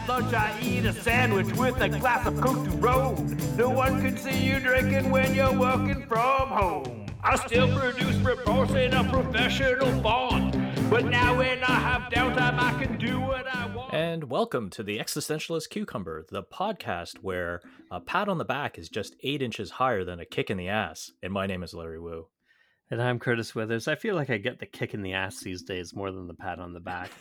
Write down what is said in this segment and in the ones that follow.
At lunch, I eat a sandwich with a glass of Coke to roll. No one can see you drinking when you're working from home. I still produce reports in a professional font. But now when I have downtime, I can do what I want. And welcome to the Existentialist Cucumber, the podcast where a pat on the back is just eight inches higher than a kick in the ass. And my name is Larry Wu. And I'm Curtis Withers. I feel like I get the kick in the ass these days more than the pat on the back.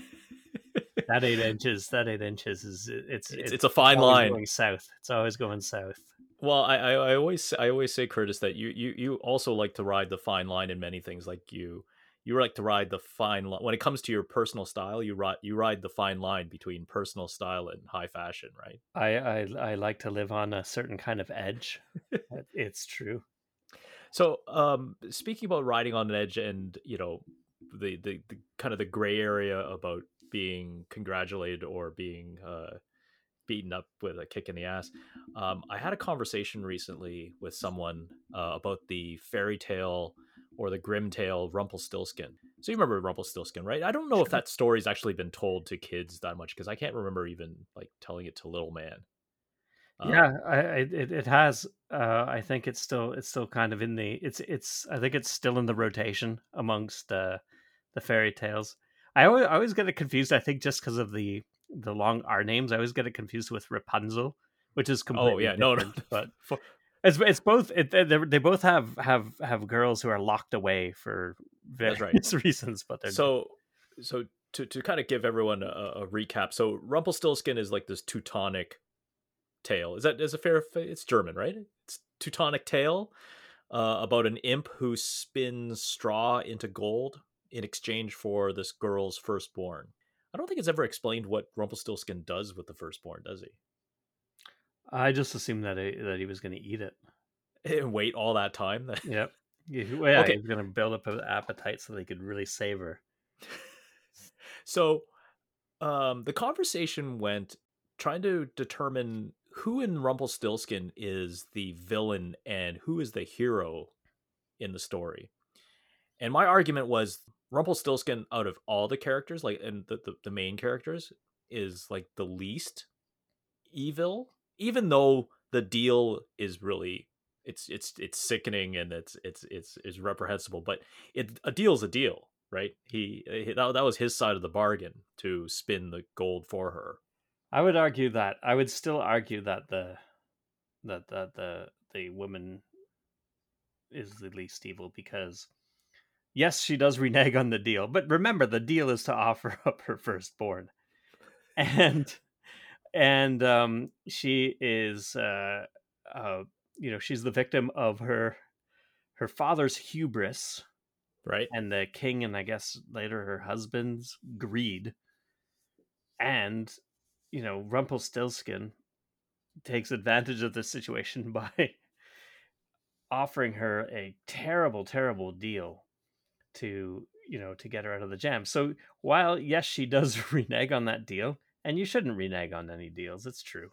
that eight inches, that eight inches is it's It's, it's a fine line. going south. It's always going south. Well, I, I, I always I always say, Curtis, that you, you you also like to ride the fine line in many things. Like you you like to ride the fine line when it comes to your personal style. You ride you ride the fine line between personal style and high fashion, right? I I, I like to live on a certain kind of edge. it's true. So, um, speaking about riding on an edge, and you know, the, the the kind of the gray area about being congratulated or being uh, beaten up with a kick in the ass. Um, I had a conversation recently with someone uh, about the fairy tale or the grim tale Rumpelstiltskin. So you remember Rumpelstiltskin, right? I don't know if that story's actually been told to kids that much because I can't remember even like telling it to little man. Um, yeah, I, it, it has. Uh, I think it's still it's still kind of in the it's it's I think it's still in the rotation amongst uh, the fairy tales. I always, I always get it confused. I think just because of the the long R names, I always get it confused with Rapunzel, which is completely Oh yeah, no, no, but For- it's it's both. It, they they both have have have girls who are locked away for various right. reasons, but they're so so to to kind of give everyone a, a recap so rumpelstiltskin is like this teutonic tale is that is a fair it's german right it's teutonic tale uh, about an imp who spins straw into gold in exchange for this girl's firstborn i don't think it's ever explained what rumpelstiltskin does with the firstborn does he I just assumed that he, that he was going to eat it. and wait all that time Yep. Yeah, yeah, Okay. he was going to build up an appetite so they could really savor. So, um, the conversation went trying to determine who in Rumpelstiltskin is the villain and who is the hero in the story. And my argument was Rumpelstiltskin, out of all the characters, like and the, the, the main characters, is like the least evil, even though the deal is really it's it's it's sickening and it's it's it's it's reprehensible. But it a deal's a deal, right? He, eh, he that, that was his side of the bargain to spin the gold for her. I would argue that I would still argue that the that that the the woman is the least evil because yes, she does renege on the deal, but remember the deal is to offer up her firstborn, and and um, she is uh, uh, you know she's the victim of her her father's hubris Right? and the king and I guess later her husband's greed. And, you know, Rumpelstiltskin takes advantage of this situation by offering her a terrible, terrible deal to, you know, to get her out of the jam. So while, yes, she does renege on that deal, and you shouldn't renege on any deals, it's true.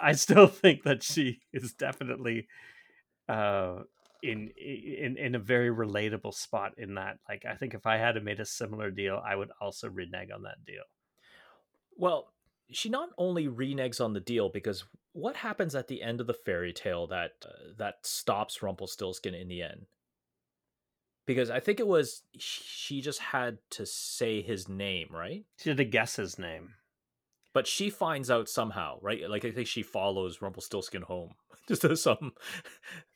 I still think that she is definitely uh in in in a very relatable spot in that like i think if i had made a similar deal i would also renege on that deal Well, she not only reneges on the deal because what happens at the end of the fairy tale that uh, that stops Rumpelstiltskin in the end? Because I think it was she just had to say his name, right? she had to guess his name But she finds out somehow, right? Like I think she follows Rumpelstiltskin home, just as some,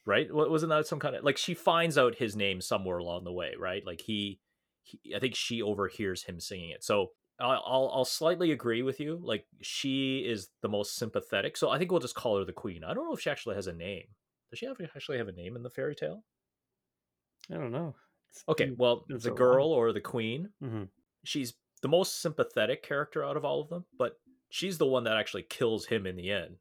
right? Wa- Wasn't that some kind of like she finds out his name somewhere along the way, right? Like he, he I think she overhears him singing it. So I'll, I'll I'll slightly agree with you. Like she is the most sympathetic. So I think we'll just call her the queen. I don't know if she actually has a name. Does she have actually have a name in the fairy tale? I don't know It's Okay, been- well, the girl or the queen, Mhm. she's the most sympathetic character out of all of them, but she's the one that actually kills him in the end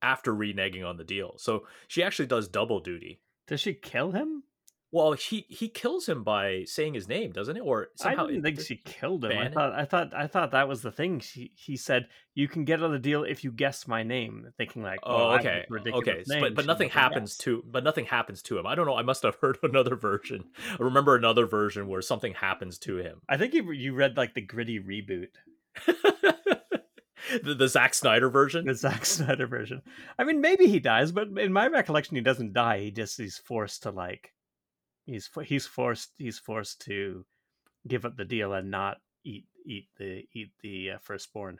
after reneging on the deal. So she actually does double duty. does she kill him Well, he he kills him by saying his name, doesn't it? Or somehow I didn't think th- she killed him. I thought I thought I thought that was the thing. She he said you can get on the deal if you guess my name. Thinking like, Oh, okay, okay, name. but but She nothing happens guess. to but nothing happens to him. I don't know. I must have heard another version. I remember another version where something happens to him. I think you you read like the gritty reboot. the, the Zack Snyder version. The Zack Snyder version. I mean, maybe he dies, but in my recollection, he doesn't die. He just he's forced to like, he's he's forced he's forced to give up the deal and not eat eat the eat the uh, firstborn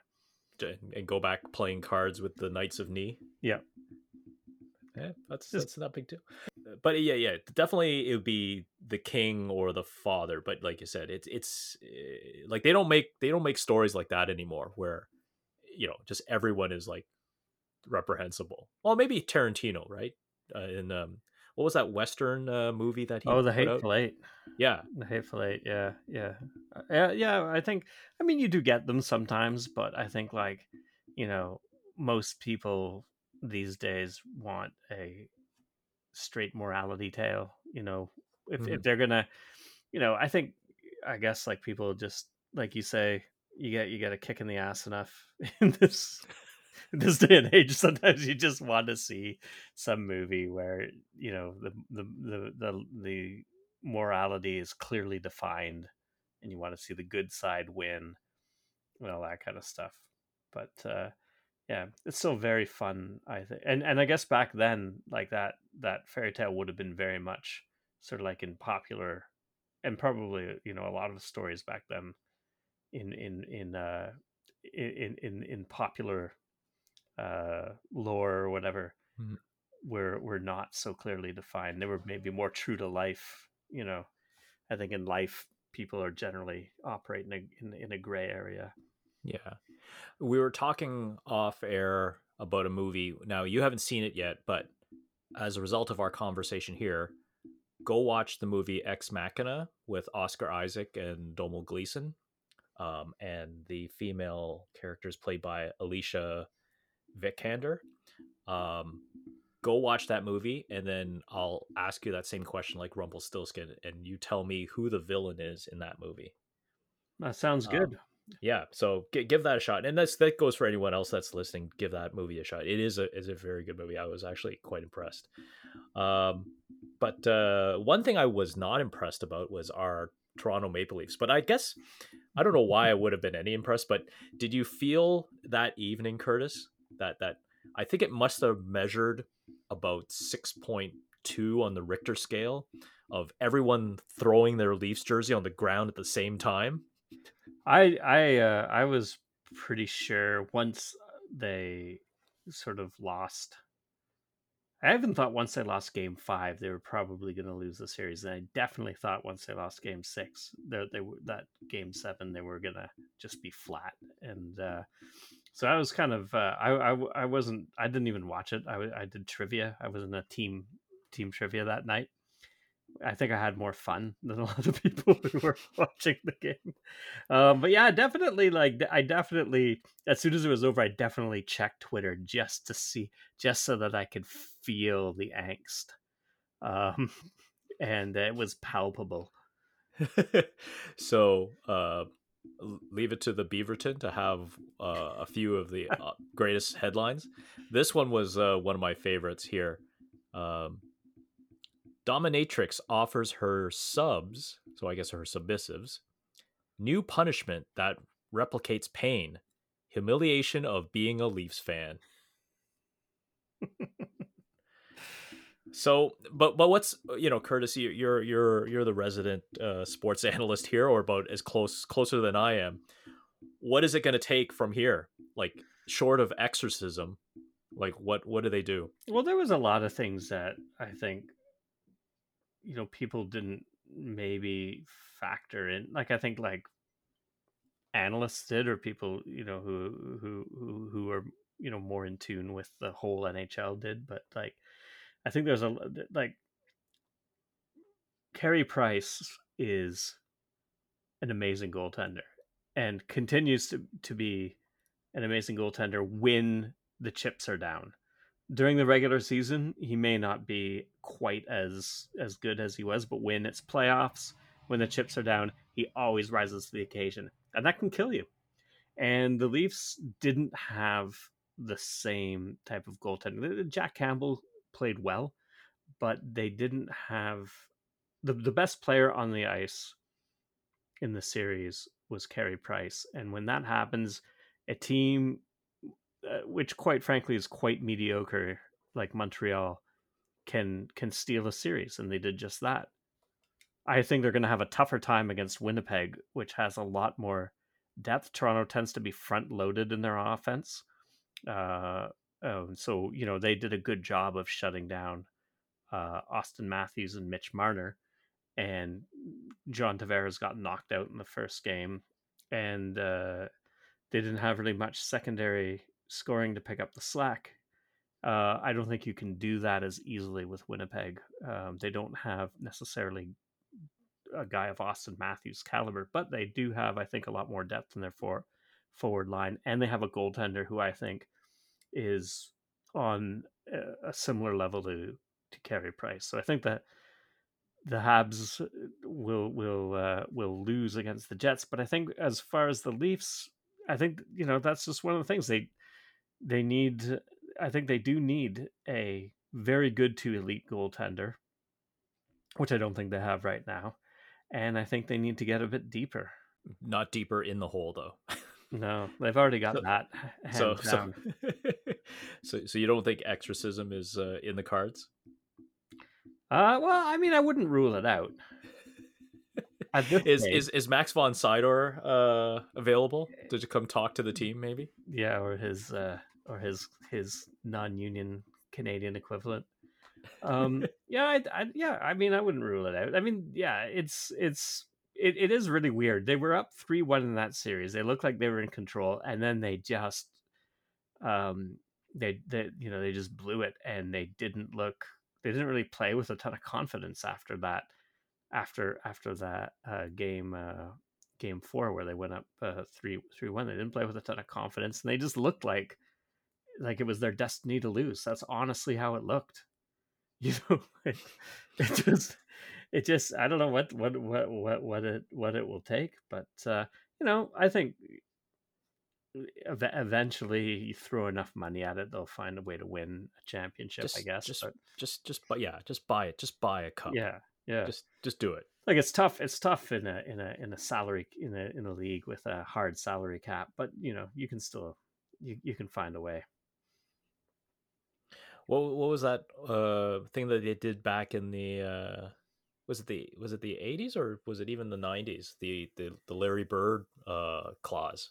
and go back playing cards with the Knights of Ni. Yeah, yeah, that's Just, that's not big deal. But yeah, yeah, definitely it would be the king or the father. But like you said, it's it's eh, like they don't make they don't make stories like that anymore, where you know just everyone is like reprehensible. Well, maybe Tarantino, right? Uh, in um, what was that Western uh, movie that he? Oh, the Hateful out? Eight. Yeah, the Hateful Eight. Yeah, yeah, uh, yeah, yeah. I think. I mean, you do get them sometimes, but I think like you know most people these days want a straight morality tale. You know, if mm-hmm. if they're gonna, you know, I think I guess like people just like you say, you get you get a kick in the ass enough in this this day and age. Sometimes you just want to see some movie where you know the the the the, the morality is clearly defined, and you want to see the good side win, and all that kind of stuff. But uh, yeah it's still very fun i think and and i guess back then like that that fairy tale would have been very much sort of like in popular and probably you know a lot of stories back then in in in uh in in in popular uh lore or whatever mm-hmm. were were not so clearly defined they were maybe more true to life you know i think in life people are generally operating in a, in, in a gray area yeah we were talking off air about a movie. Now, you haven't seen it yet, but as a result of our conversation here, go watch the movie Ex Machina with Oscar Isaac and Domhnall Gleeson. Um, and the female characters played by Alicia Vikander. Um, go watch that movie, and then I'll ask you that same question like Rumpelstiltskin, and you tell me who the villain is in that movie. That sounds um, good. Um, yeah so g- give that a shot and that's that goes for anyone else that's listening give that movie a shot it is a is a very good movie i was actually quite impressed um but uh one thing i was not impressed about was our toronto maple leafs but i guess i don't know why i would have been any impressed but did you feel that evening curtis that that i think it must have measured about 6.2 on the richter scale of everyone throwing their leafs jersey on the ground at the same time I I uh, I was pretty sure once they sort of lost. I even thought once they lost Game Five, they were probably going to lose the series, and I definitely thought once they lost Game Six, they they were that Game Seven, they were going to just be flat. And uh, so I was kind of uh, I, I I wasn't I didn't even watch it. I I did trivia. I was in a team team trivia that night, I think I had more fun than a lot of people who were watching the game. Um, but yeah, definitely like I definitely as soon as it was over, I definitely checked Twitter just to see, just so that I could feel the angst, um, and it was palpable. so uh, leave it to the Beaverton to have uh, a few of the uh, greatest headlines. This one was uh, one of my favorites here. Um, Dominatrix offers her subs, so I guess her submissives, new punishment that replicates pain humiliation of being a Leafs fan. so, but but what's you know, Curtis, you're you're you're the resident uh, sports analyst here, or about as close closer than I am. What is it going to take from here? Like short of exorcism, like what what do they do? Well, there was a lot of things that I think you know people didn't maybe factor in like i think like analysts did or people you know who who who, who are you know more in tune with the whole nhl did but like i think there's a like Carey Price is an amazing goaltender and continues to, to be an amazing goaltender when the chips are down during the regular season, he may not be quite as as good as he was, but when it's playoffs, when the chips are down, he always rises to the occasion, and that can kill you. And the Leafs didn't have the same type of goaltending. Jack Campbell played well, but they didn't have the the best player on the ice in the series was Carey Price, and when that happens, a team uh, which quite frankly is quite mediocre, like Montreal, can can steal a series, and they did just that. I think they're going to have a tougher time against Winnipeg, which has a lot more depth. Toronto tends to be front loaded in their offense. Uh, um, so, you know, they did a good job of shutting down uh, Auston Matthews and Mitch Marner. And John Tavares got knocked out in the first game. And uh, they didn't have really much secondary scoring to pick up the slack. Uh, I don't think you can do that as easily with Winnipeg. Um, they don't have necessarily a guy of Auston Matthews caliber, but they do have, I think, a lot more depth in their for, forward line, and they have a goaltender who I think is on a, a similar level to to Carey Price. So I think that the Habs will will uh, will lose against the Jets, but I think as far as the Leafs, I think you know that's just one of the things they they need. I think they do need a very good to elite goaltender, which I don't think they have right now and I think they need to get a bit deeper. Not deeper in the hole, though. no, they've already got so, that. So, so, so, so, you don't think exorcism is uh, in the cards? Uh, well, I mean, I wouldn't rule it out. is, is is Max von Sydow uh, available? Did you come talk to the team, maybe? Yeah, or his uh, or his his non-union Canadian equivalent um yeah I, I, yeah i mean i wouldn't rule it out i mean yeah it's it's it, it is really weird they were up 3-1 in that series they looked like they were in control and then they just um they they you know they just blew it and they didn't look they didn't really play with a ton of confidence after that after after that uh game uh game four where they went up uh three three one. They didn't play with a ton of confidence and they just looked like like it was their destiny to lose. That's honestly how it looked. You know it, it just it just i don't know what what what what what it what it will take but uh you know i think eventually you throw enough money at it they'll find a way to win a championship just, i guess just but, just just but yeah just buy it just buy a cup. Yeah yeah. Just just do it. Like it's tough it's tough in a in a in a salary in a in a league with a hard salary cap but you know you can still you, you can find a way. What what was that uh thing that they did back in the uh was it the was it the 80s or was it even the 90s the the, the Larry Bird uh clause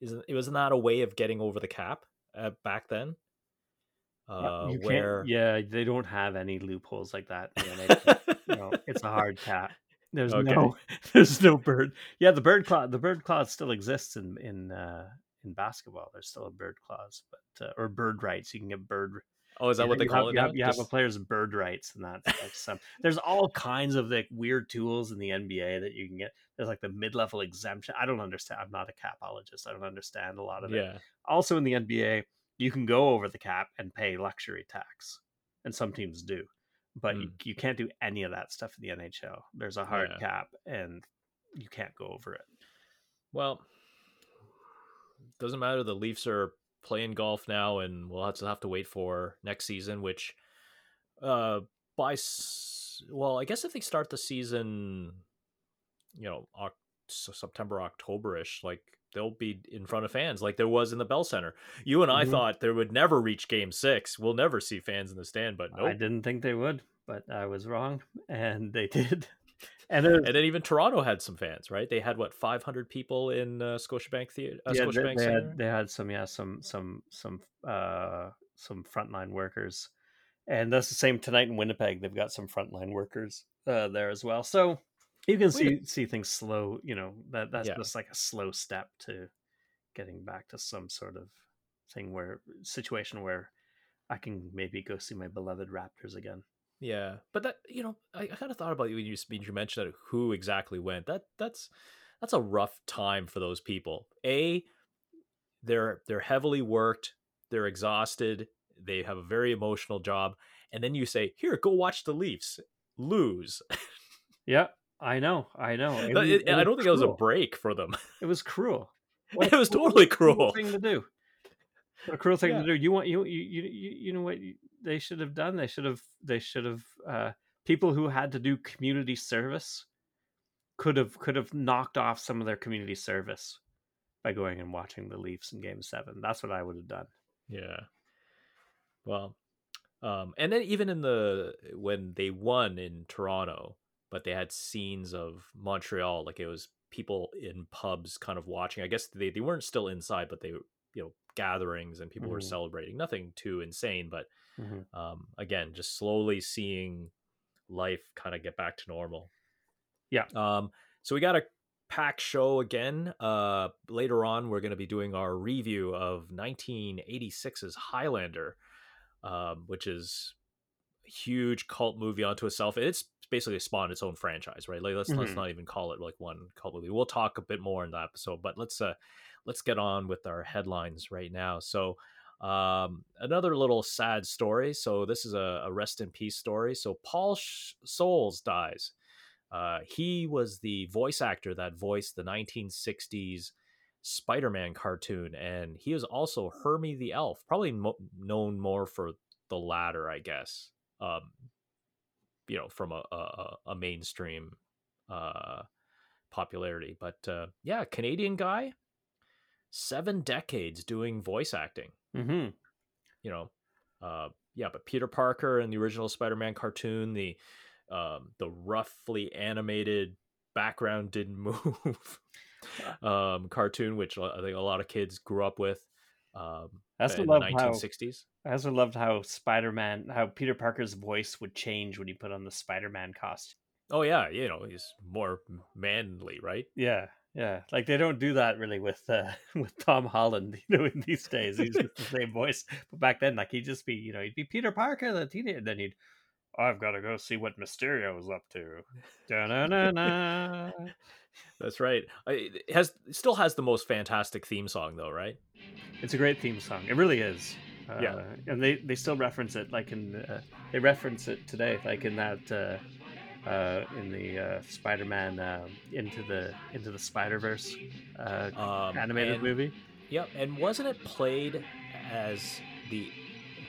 isn't it wasn't that a way of getting over the cap uh, back then uh you where yeah they don't have any loopholes like that you know, it's a hard cap there's okay. no there's no bird yeah the bird clause the bird clause still exists in in uh in basketball. There's still a bird clause, but uh, or bird rights. You can get bird. Oh, is that what they call have, it? You have, you have, a player's bird rights, and that. like some. There's all kinds of like weird tools in the NBA that you can get. There's like the mid-level exemption. I don't understand. I'm not a capologist. I don't understand a lot of it. Yeah. Also in the NBA, you can go over the cap and pay luxury tax, and some teams do, but mm. you, you can't do any of that stuff in the NHL. There's a hard yeah. cap, and you can't go over it. Well, doesn't matter. The Leafs are playing golf now, and we'll have to have to wait for next season. Which, uh, by well, I guess if they start the season, you know, September October ish, like they'll be in front of fans, like there was in the Bell Center. You and I mm-hmm. thought they would never reach Game Six. We'll never see fans in the stand, but no, nope. I didn't think they would, but I was wrong, and they did and, and then even Toronto had some fans, right? They had what 500 people in uh, Scotiabank Theater. Uh, yeah, Scotiabank they, they had, they had some, yeah, some some some uh some frontline workers, and that's the same tonight in Winnipeg. They've got some frontline workers uh, there as well. So you can see see things slow. You know that that's yeah. just like a slow step to getting back to some sort of thing where situation where I can maybe go see my beloved Raptors again. Yeah, but that you know, I, I kind of thought about you when you, when you mentioned that who exactly went. That that's that's a rough time for those people. A, they're they're heavily worked, they're exhausted, they have a very emotional job, and then you say, "Here, go watch the Leafs lose." yeah, I know, I know. It, it, it I don't think cruel. it was a break for them. It was cruel. It was totally cruel. Thing to do. a cruel thing yeah. to do. You want you you you you know what they should have done? They should have they should have uh, people who had to do community service could have could have knocked off some of their community service by going and watching the Leafs in Game Seven. That's what I would have done. Yeah. Well, um, and then even in the when they won in Toronto, but they had scenes of Montreal, like it was people in pubs kind of watching. I guess they, they weren't still inside, but they you know gatherings and people mm-hmm. were celebrating. Nothing too insane, but mm-hmm. um, again, just slowly seeing life kind of get back to normal. Yeah. Um. So we got a pack show again. Uh, later on, we're going to be doing our review of 1986's Highlander, um, which is a huge cult movie onto itself. It's basically spawned its own franchise, right? Like let's mm-hmm. let's not even call it like one movie. We'll talk a bit more in that episode, but let's uh let's get on with our headlines right now. So um another little sad story so this is a, a rest in peace story so paul Sh- Soles dies uh, he was the voice actor that voiced the 1960s Spider-Man cartoon, and he was also Hermie the Elf, probably mo- known more for the latter, I guess. Um, you know, from a a, a mainstream uh, popularity, but uh, yeah, Canadian guy, seven decades doing voice acting. Mm-hmm. You know, uh, yeah, but Peter Parker in the original Spider-Man cartoon, the um, the roughly animated background didn't move um, cartoon, which I think a lot of kids grew up with. Um, I also loved the 1960s. How, I also loved how Spider Man, how Peter Parker's voice would change when he put on the Spider Man costume. Oh yeah, you know he's more manly, right? Yeah, yeah. Like they don't do that really with uh, with Tom Holland, you know, in these days. He's just the same voice, but back then, like he'd just be, you know, he'd be Peter Parker, the teenager, and then he'd I've got to go see what Mysterio is up to. That's right. It has it still has the most fantastic theme song though, right? It's a great theme song. It really is. Uh, yeah, and they they still reference it like in uh, they reference it today, like in that uh, uh in the uh, Spider-Man uh, into the into the Spider Verse um, animated and, movie. Yep, and wasn't it played as the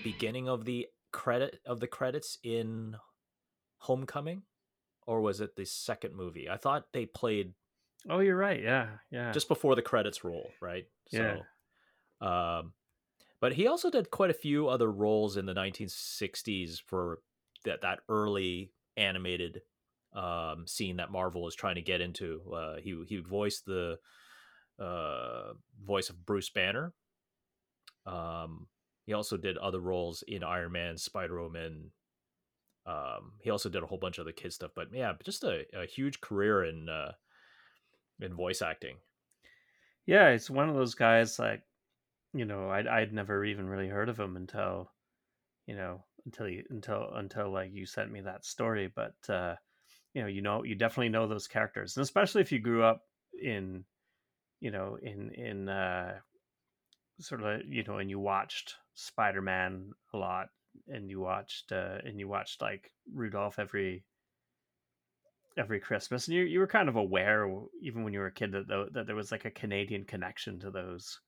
beginning of the credit of the credits in Homecoming, or was it the second movie? I thought they played. Oh, you're right. Yeah, yeah. Just before the credits roll, right? Yeah. So, um, but he also did quite a few other roles in the 1960s for that that early animated um, scene that Marvel is trying to get into. Uh, he he voiced the uh, voice of Bruce Banner. Um, he also did other roles in Iron Man, Spider Woman. Um, he also did a whole bunch of other kid stuff, but yeah, just a, a huge career in uh, in voice acting. Yeah, it's one of those guys like, you know, I'd I'd never even really heard of him until, you know, until you until until like you sent me that story. But uh, you know, you know, you definitely know those characters, and especially if you grew up in, you know, in in uh, sort of you know, and you watched Spider Man a lot, and you watched uh, and you watched like Rudolph every every Christmas, and you you were kind of aware even when you were a kid that that there was like a Canadian connection to those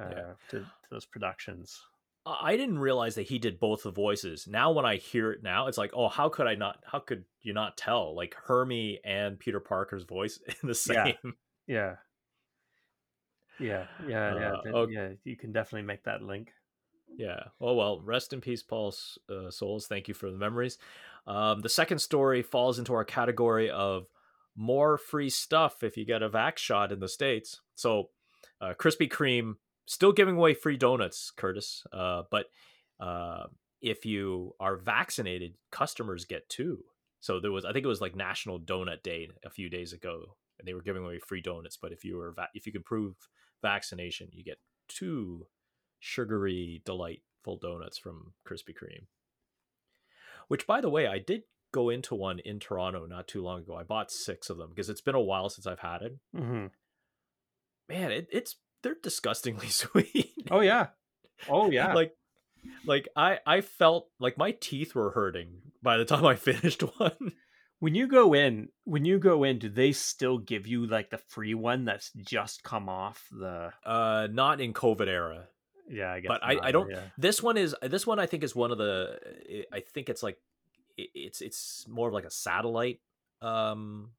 uh, yeah. to, to those productions. I didn't realize that he did both the voices. Now, when I hear it now, it's like, oh, how could I not? How could you not tell? Like Hermie and Peter Parker's voice in the same. Yeah. Yeah. Yeah. Yeah. Yeah. Uh, okay. yeah. You can definitely make that link. Yeah. Oh well. Rest in peace, Paul uh, Soles. Thank you for the memories. Um, the second story falls into our category of more free stuff if you get a vax shot in the states. So, uh, Krispy Kreme still giving away free donuts, Curtis. Uh, but uh, if you are vaccinated, customers get two. So there was, I think it was like National Donut Day a few days ago, and they were giving away free donuts. But if you were, va- if you can prove vaccination, you get two sugary, delightful donuts from Krispy Kreme. Which, by the way, I did go into one in Toronto not too long ago. I bought six of them because it's been a while since I've had it. Mm-hmm. Man, it, it's they're disgustingly sweet. Oh yeah, oh yeah. like, like I I felt like my teeth were hurting by the time I finished one. When you go in, when you go in, do they still give you like the free one that's just come off the? Uh, not in COVID era. Yeah, I guess. But I, I don't. Yeah. This one is this one. I think is one of the. I think it's like, it's it's more of like a satellite um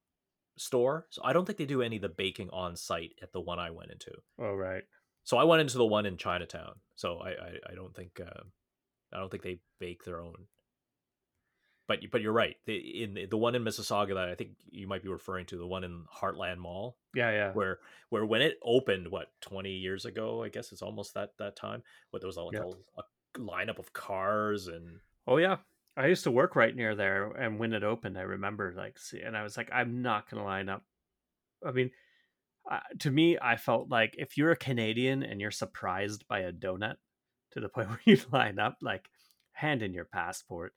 store. So I don't think they do any of the baking on site at the one I went into. Oh right. So I went into the one in Chinatown. So I I, I don't think uh, I don't think they bake their own. But but you're right. The, in the, the one in Mississauga that I think you might be referring to, the one in Heartland Mall, Yeah, yeah. where where when it opened, what twenty years ago? I guess it's almost that that time. What there was like Yeah. a, a lineup of cars and Oh yeah. I used to work right near there, and when it opened, I remember like, see, and I was like, I'm not gonna line up. I mean, uh, to me, I felt like if you're a Canadian and you're surprised by a donut to the point where you line up, like, hand in your passport.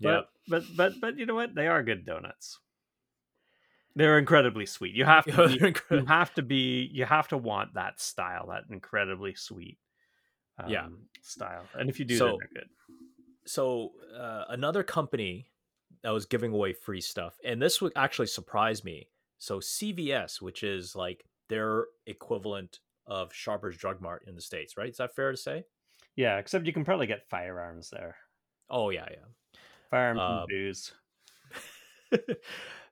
yeah. But but but but you know what? They are good donuts. They're incredibly sweet. You have to be, you have to be you have to want that style, that incredibly sweet um, Yeah. style. And if you do, So- then they're good. So uh, another company that was giving away free stuff and this would actually surprise me. So cvs which is like their equivalent of Shoppers Drug Mart in the states right? Is that fair to say? Yeah, except you can probably get firearms there. oh yeah yeah. Firearms and booze.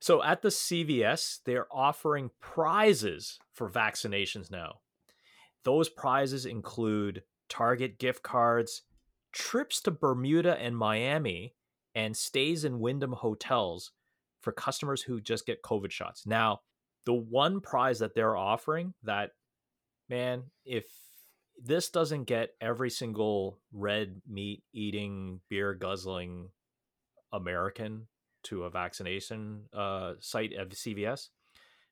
so at the cvs they're offering prizes for vaccinations now. Those prizes include target gift cards trips to bermuda and miami and stays in wyndham hotels for customers who just get covid shots now the one prize that they're offering that man if this doesn't get every single red meat eating beer guzzling american to a vaccination uh, site at CVS,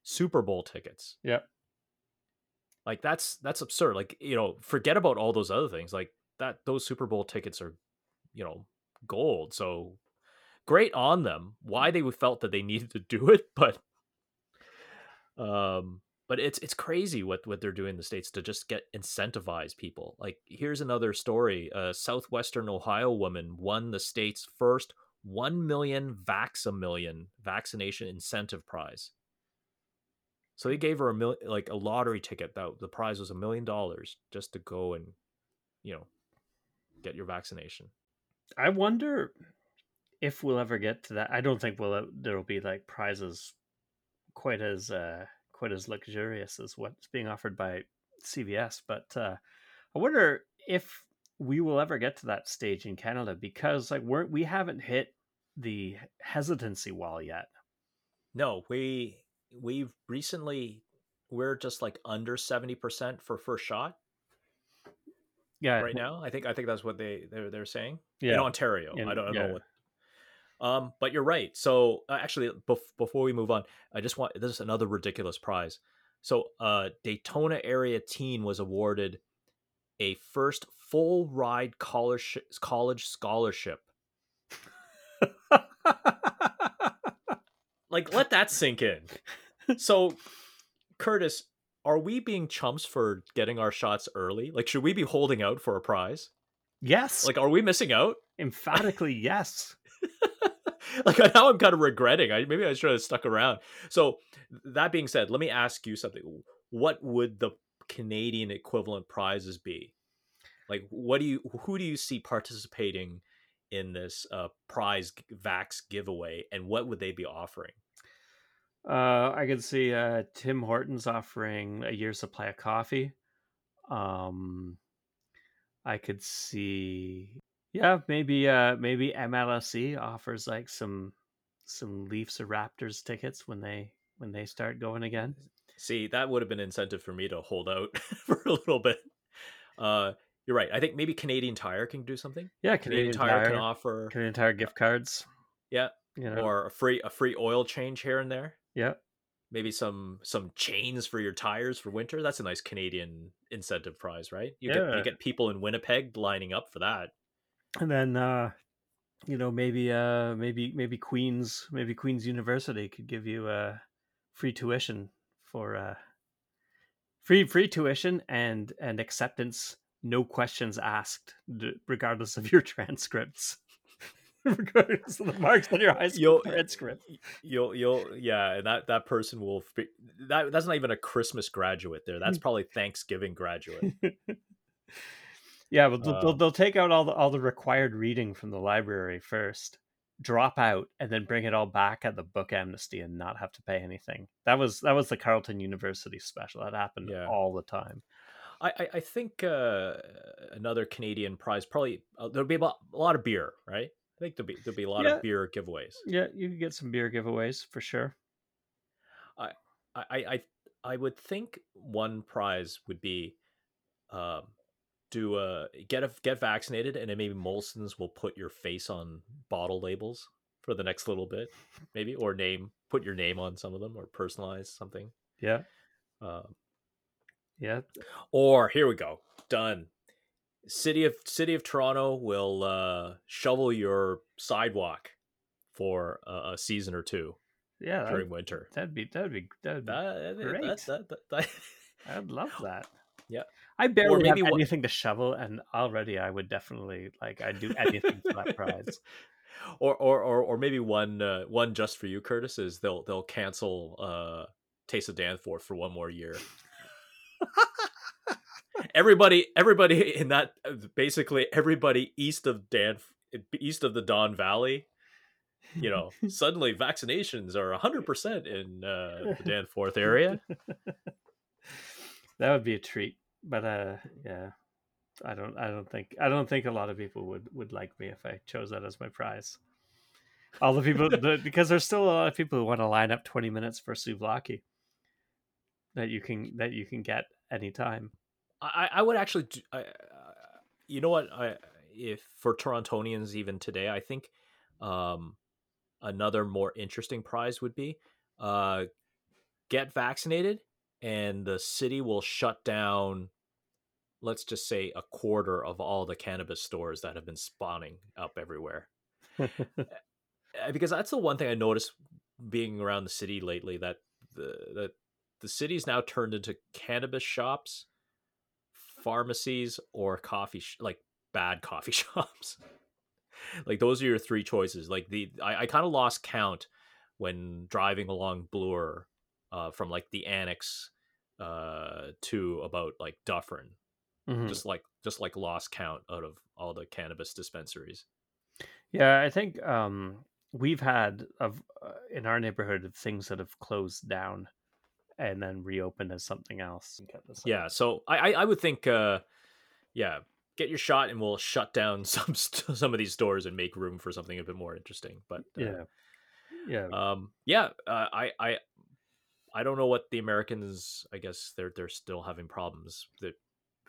Super Bowl tickets. Yep. Like that's that's absurd. Like you know, forget about all those other things. Like that, those Super Bowl tickets are, you know, gold. So great on them. Why they felt that they needed to do it, but um, but it's it's crazy what what they're doing in the states to just get incentivize people. Like here's another story: a southwestern Ohio woman won the state's first one million vax a million vaccination incentive prize. So they gave her a mil- like a lottery ticket that the prize was a million dollars just to go and you know get your vaccination. I wonder if we'll ever get to that. I don't think we'll there'll be like prizes quite as uh quite as luxurious as what's being offered by CVS, but uh I wonder if we will ever get to that stage in Canada because like we're we haven't hit the hesitancy wall yet. No, we we've recently we're just like under 70% for first shot Yeah, right now. I think I think that's what they they're they're saying. Yeah, in Ontario. In- I don't, I don't yeah. know what. Um, but you're right. So uh, actually, bef- before we move on, I just want this is another ridiculous prize. So uh, Daytona area teen was awarded a first full ride college college scholarship. Like, let that sink in. So, Curtis, are we being chumps for getting our shots early? Like, should we be holding out for a prize? yes, Like, are we missing out? emphatically yes. like now I'm kind of regretting. I maybe I should have stuck around. So that being said, let me ask you something. What would the Canadian equivalent prizes be? Like what do you who do you see participating in this uh prize vax giveaway and what would they be offering? Uh, I could see uh, Tim Hortons offering a year's supply of coffee. Um, I could see, yeah, maybe uh, maybe MLSE offers like some some Leafs or Raptors tickets when they when they start going again. See, that would have been incentive for me to hold out for a little bit. Uh you're right. I think maybe Canadian Tire can do something. Yeah, Canadian, Canadian, Tire, Tire, can offer Canadian Tire gift cards. Yeah. you know, or a free a free oil change here and there. Yeah, maybe some some chains for your tires for winter. That's a nice Canadian incentive prize, right? You get you get people in Winnipeg lining up for that. and then uh, you know maybe uh maybe maybe Queens maybe Queens University could give you uh free tuition for uh free free tuition and and acceptance no questions asked regardless of your transcripts regardless of the marks on your high school You'll- transcript You'll you'll yeah, and that that person will be, that that's not even a Christmas graduate there. That's probably Thanksgiving graduate. yeah but they'll, they'll, Uh, they'll take out all the all the required reading from the library first drop out and then bring it all back at the book amnesty and not have to pay anything. That was that was the Carleton University special. That happened Yeah. all the time. I, I, I think uh, another Canadian prize probably uh, there'll be a lot, a lot of beer, right? I think there'll be there'll be a lot Yeah. of beer giveaways. Yeah, you could get some beer giveaways for sure. I, I, I, I would think one prize would be, um, do uh get a, get vaccinated, and then maybe Molson's will put your face on bottle labels for the next little bit, maybe, or name put your name on some of them, or personalize something. Yeah, Uh, yeah. or here we go, done. City of City of Toronto will uh, shovel your sidewalk for a, a season or two Yeah, during that'd, winter. that'd be that'd be that'd be, That, Great. that- that- I'd love that. Yeah. I barely maybe have what- anything to shovel, and already I would definitely like I'd do anything for that prize. or or or or maybe one uh, one just for you, Curtis, is they'll they'll cancel uh, Taste of Danforth for one more year. everybody everybody in that basically everybody east of Dan east of the Don Valley, you know, suddenly vaccinations are hundred percent in uh, the Danforth area. that would be a treat. But uh, yeah, I don't I don't think I don't think a lot of people would would like me if I chose that as my prize. All the people the, because there's still a lot of people who want to line up 20 minutes for souvlaki that you can that you can get anytime. I, I would actually, do, I, uh, you know what? I if for Torontonians even today, I think um, another more interesting prize would be uh, get vaccinated, and the city will shut down. Let's just say a quarter of all the cannabis stores that have been spawning up everywhere. Because that's the one thing I noticed being around the city lately that the that the city's now turned into cannabis shops, pharmacies, or coffee sh- like bad coffee shops. like those are your three choices. Like the I, I kind of lost count when driving along Bloor uh, from like the annex uh, to about like Dufferin. Mhm. Just like just like lost count out of all the cannabis dispensaries. Yeah, I think um, we've had of uh, in our neighborhood of things that have closed down and then reopened as something else. Yeah, so I I, I would think uh yeah, get your shot and we'll shut down some some of these stores and make room for something a bit more interesting. But uh, yeah, yeah. um yeah, uh, I I I don't know what the Americans I guess they're they're still having problems that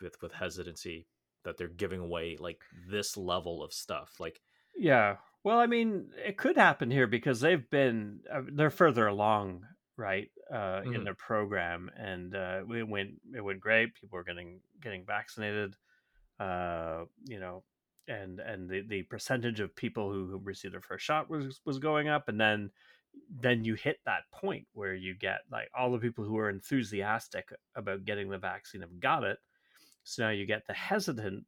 with with hesitancy that they're giving away like this level of stuff. Like Yeah. Well, I mean, it could happen here because they've been uh, they're further along, right, uh, in Mhm. their program, and uh, it went it went great. People were getting getting vaccinated, uh, you know, and and the, the percentage of people who, who received their first shot was was going up, and then then you hit that point where you get like all the people who are enthusiastic about getting the vaccine have got it. So now you get the hesitant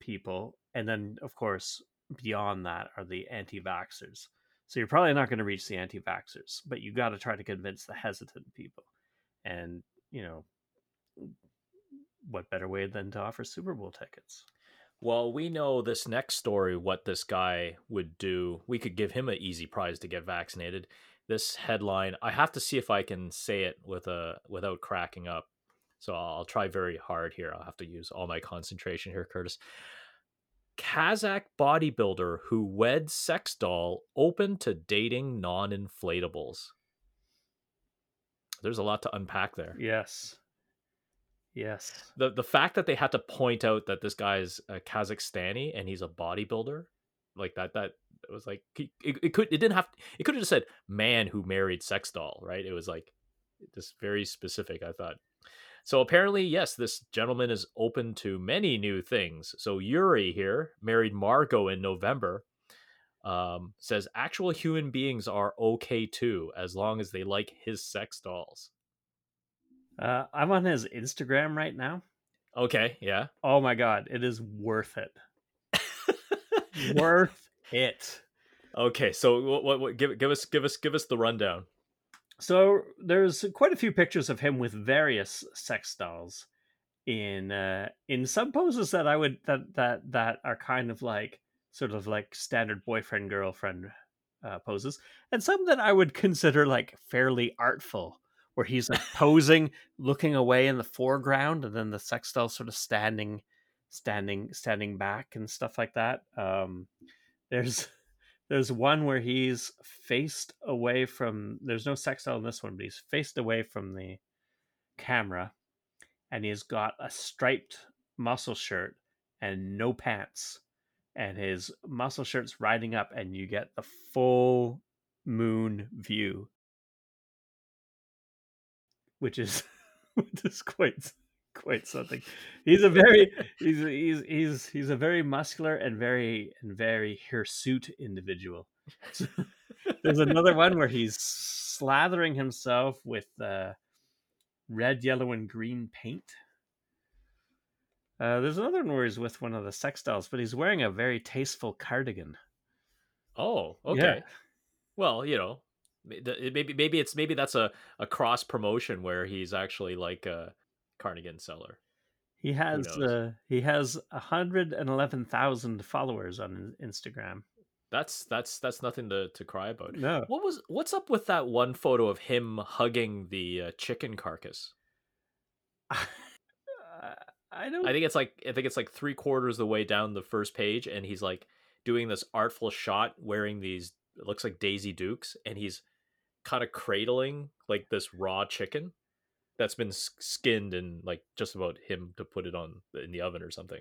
people, and then of course beyond that are the anti-vaxxers. So you're probably not going to reach the anti-vaxxers, but you got to try to convince the hesitant people. And you know, what better way than to offer Super Bowl tickets? Well, we know this next story, what this guy would do. We could give him an easy prize to get vaccinated. This headline, I have to see if I can say it with a without cracking up. So I'll try very hard here. I'll have to use all my concentration here, Curtis. Kazakh bodybuilder who wed sex doll open to dating non-inflatables. There's a lot to unpack there. Yes. Yes. the the fact that they had to point out that this guy's a Kazakhstani and he's a bodybuilder, like that that was like it, it could it didn't have it could have just said man who married sex doll, right? It was like just very specific. I thought. So apparently, yes, this gentleman is open to many new things. So Yuri here married Margot in November. Um, says actual human beings are okay too, as long as they like his sex dolls. Uh, I'm on his Instagram right now. Okay, yeah. Oh my god, it is worth it. worth it. Okay, so what, what, what give give us give us give us the rundown. So there's quite a few pictures of him with various sex dolls in uh, in some poses that I would that that that are kind of like sort of like standard boyfriend girlfriend uh, poses, and some that I would consider like fairly artful, where he's like posing, looking away in the foreground, and then the sex doll sort of standing, standing, standing back and stuff like that. Um, there's there's one where he's faced away from. There's no sex doll in this one, but he's faced away from the camera, and he's got a striped muscle shirt and no pants and his muscle shirt's riding up and you get the full moon view which is which is quite quite something he's a very he's he's he's he's a very muscular and very and very hirsute individual there's another one where he's slathering himself with uh, red yellow and green paint uh, there's another one where he's with one of the sex dolls, but he's wearing a very tasteful cardigan. Oh, okay. Yeah. Well, you know, maybe maybe it's maybe that's a, a cross promotion where he's actually like a cardigan seller. He has uh, he has hundred and eleven thousand followers on Instagram. That's that's that's nothing to, to cry about. No. What was what's up with that one photo of him hugging the uh, chicken carcass? I don't. I think it's like I think it's like three quarters the way down the first page, and he's like doing this artful shot wearing these. It looks like Daisy Dukes, and he's kind of cradling like this raw chicken that's been skinned and like just about him to put it on in the oven or something.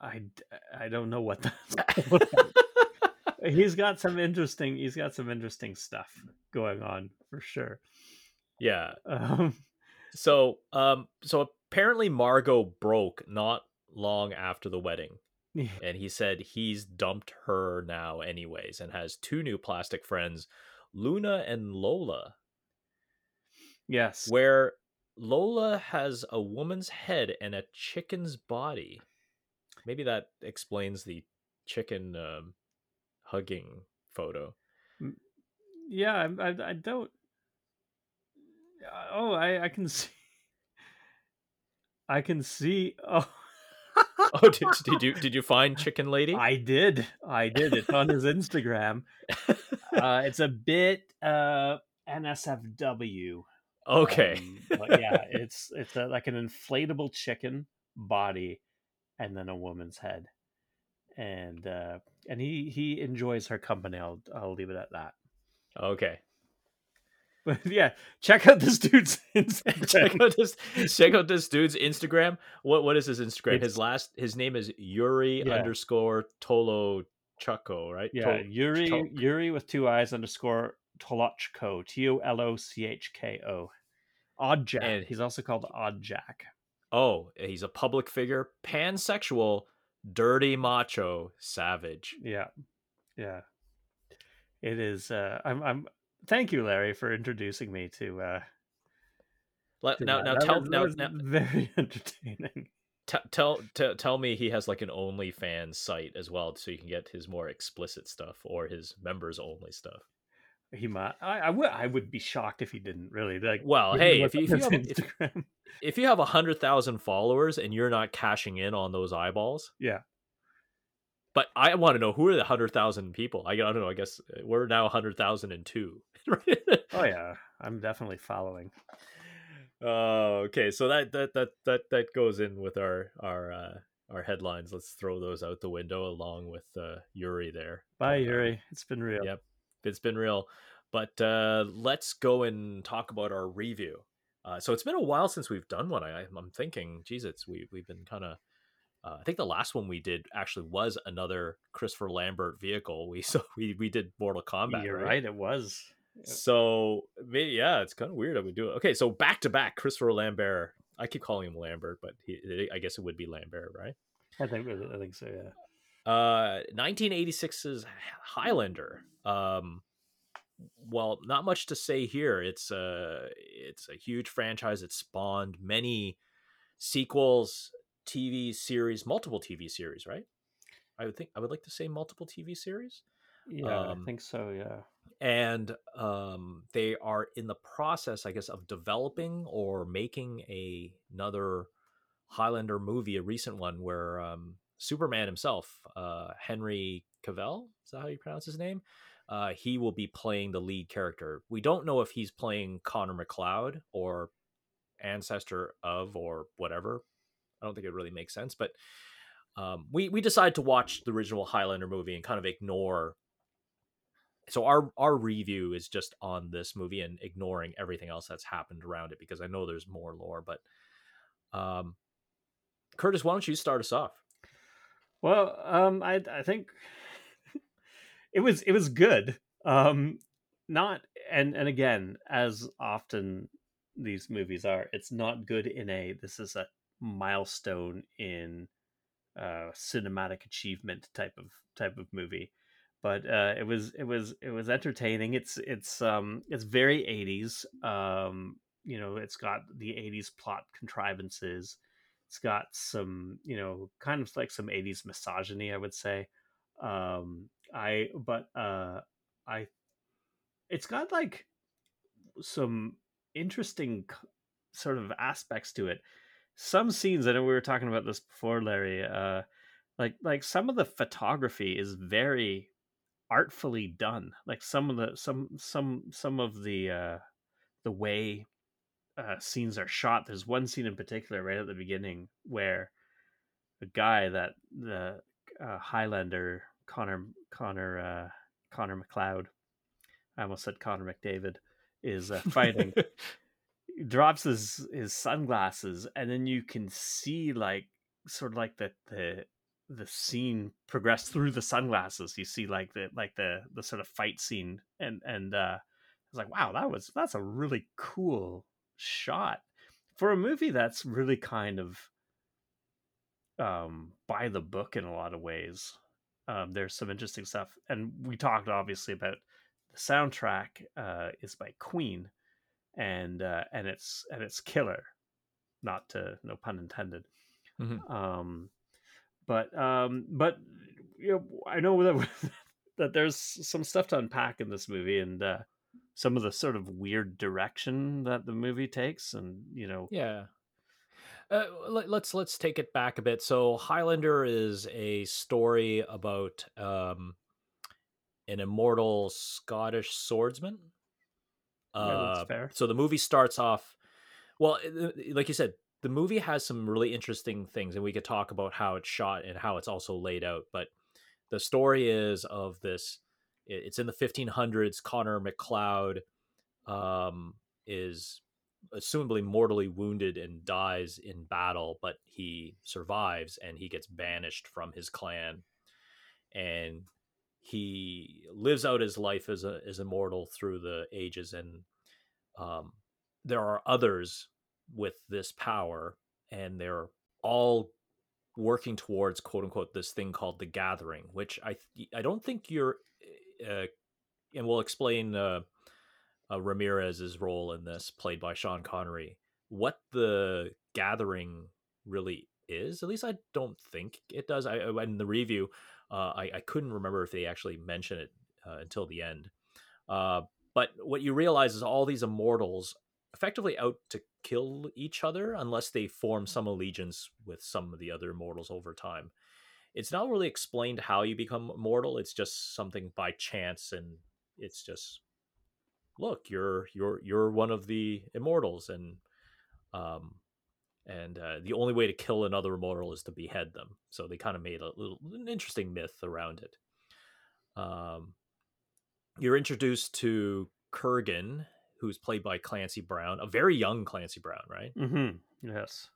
I I don't know what that's. he's got some interesting. He's got some interesting stuff going on for sure. Yeah. Um, so um so apparently Margot broke not long after the wedding. and he said he's dumped her now anyways and has two new plastic friends, Luna and Lola. Yes. Where Lola has a woman's head and a chicken's body. Maybe that explains the chicken um, hugging photo. Yeah, I, I, I don't. Oh, I, I can see. I can see. Oh. oh, did, did you did you find Chicken Lady? I did. I did. It's on his Instagram. Uh, it's a bit uh, NSFW. Okay. Um, but yeah, it's it's a, like an inflatable chicken body, and then a woman's head, and uh, and he he enjoys her company. I'll I'll leave it at that. Okay. But yeah, check out this dude's Instagram. check out this check out this dude's Instagram. What what is his Instagram? It's, his last his name is Yuri yeah. underscore Tolo Chucko, right? Yeah, to- Yuri Yuri with two eyes underscore Tolochko. T O L O C H K O. Odd Jack. And he's also called Odd Jack. Oh, he's a public figure, pansexual, dirty macho, savage. Yeah. Yeah. It is uh I'm I'm thank you, Larry, for introducing me to. uh Let, to now, that. now, that tell was, now, now, very entertaining. T- tell t- tell me he has like an OnlyFans site as well, so you can get his more explicit stuff or his members only stuff. He might. I, I would. I would be shocked if he didn't really. Like, well, hey, if you, if you, have, if, if you have a hundred thousand followers and you're not cashing in on those eyeballs, yeah, but I want to know who are the hundred thousand people. I, I don't know. I guess uh, we're now hundred thousand and two. oh yeah, I'm definitely following. Oh, uh, okay. So that that that that that goes in with our our uh, our headlines. Let's throw those out the window along with uh, Yuri there. Bye, Yuri. It's been real. Yep, it's been real. But uh, let's go and talk about our review. Uh, so it's been a while since we've done one. I, I'm thinking, geez, it's we we've been kind of uh, I think the last one we did actually was another Christopher Lambert vehicle. We so we we did Mortal Kombat. You're right, right it was. So yeah, it's kind of weird that we do it. Okay, so back to back, Christopher Lambert. I keep calling him Lambert, but he, I guess it would be Lambert, right? I think I think so. Yeah. Uh, 1986's Highlander. Um, well, not much to say here. It's a it's a huge franchise. It spawned many sequels, TV series, multiple TV series, right? I would think I would like to say multiple TV series. Yeah, um, I think so. Yeah, and um, they are in the process, I guess, of developing or making a, another Highlander movie, a recent one where um, Superman himself, uh, Henry Cavill, is that how you pronounce his name? uh, he will be playing the lead character. We don't know if he's playing Connor MacLeod or ancestor of or whatever. I don't think it really makes sense, but um, we we decided to watch the original Highlander movie and kind of ignore. So our our review is just on this movie and ignoring everything else that's happened around it because I know there's more lore. But um, Curtis, why don't you start us off? Well, um, I I think it was it was good. Um, not and and again, as often these movies are, it's not good in a this is a milestone in uh cinematic achievement type of type of movie. But uh it was it was it was entertaining. It's it's um it's very 80s um you know it's got the 80s plot contrivances it's got some you know kind of like some 80s misogyny i would say um i but uh i it's got like some interesting sort of aspects to it. Some scenes i know we were talking about this before larry uh like like some of the photography is very artfully done like some of the some some some of the uh the way uh scenes are shot there's one scene in particular right at the beginning where a guy that the uh, highlander connor connor uh connor mcleod i almost said connor mcdavid is uh, fighting drops his his sunglasses and then you can see like sort of like the the the scene progress through the sunglasses. You see like the like the the sort of fight scene and and uh I was like wow that was that's a really cool shot for a movie that's really kind of um by the book in a lot of ways um there's some interesting stuff and we talked obviously about the soundtrack uh is by queen and uh, and it's and it's killer, not to no pun intended. Mm-hmm. Um, but um, but you know, I know that that there's some stuff to unpack in this movie, and uh, some of the sort of weird direction that the movie takes, and you know, yeah. Uh, let, let's let's take it back a bit. So Highlander is a story about um, an immortal Scottish swordsman uh, so the movie starts off, well, like you said, the movie has some really interesting things, and we could talk about how it's shot and how it's also laid out. But the story is of this. It's in the 1500s. Connor MacLeod um, is assumably mortally wounded and dies in battle, but he survives and he gets banished from his clan. And he lives out his life as a as immortal through the ages and um, there are others with this power and they're all working towards quote unquote this thing called the gathering which i i don't think you're uh, and we'll explain uh, uh, ramirez's role in this played by sean connery what the gathering really is at least i don't think it does i in the review uh, I, I couldn't remember if they actually mention it uh, until the end. Uh, but what you realize is all these immortals effectively out to kill each other unless they form some allegiance with some of the other immortals over time. It's not really explained how you become mortal It's just something by chance, and it's just look, you're you're you're one of the immortals, and um, and uh, the only way to kill another immortal is to behead them. So they kind of made a little an interesting myth around it. Um, you're introduced to Kurgan, who's played by Clancy Brown, a very young Clancy Brown, right? Mm-hmm. Yes.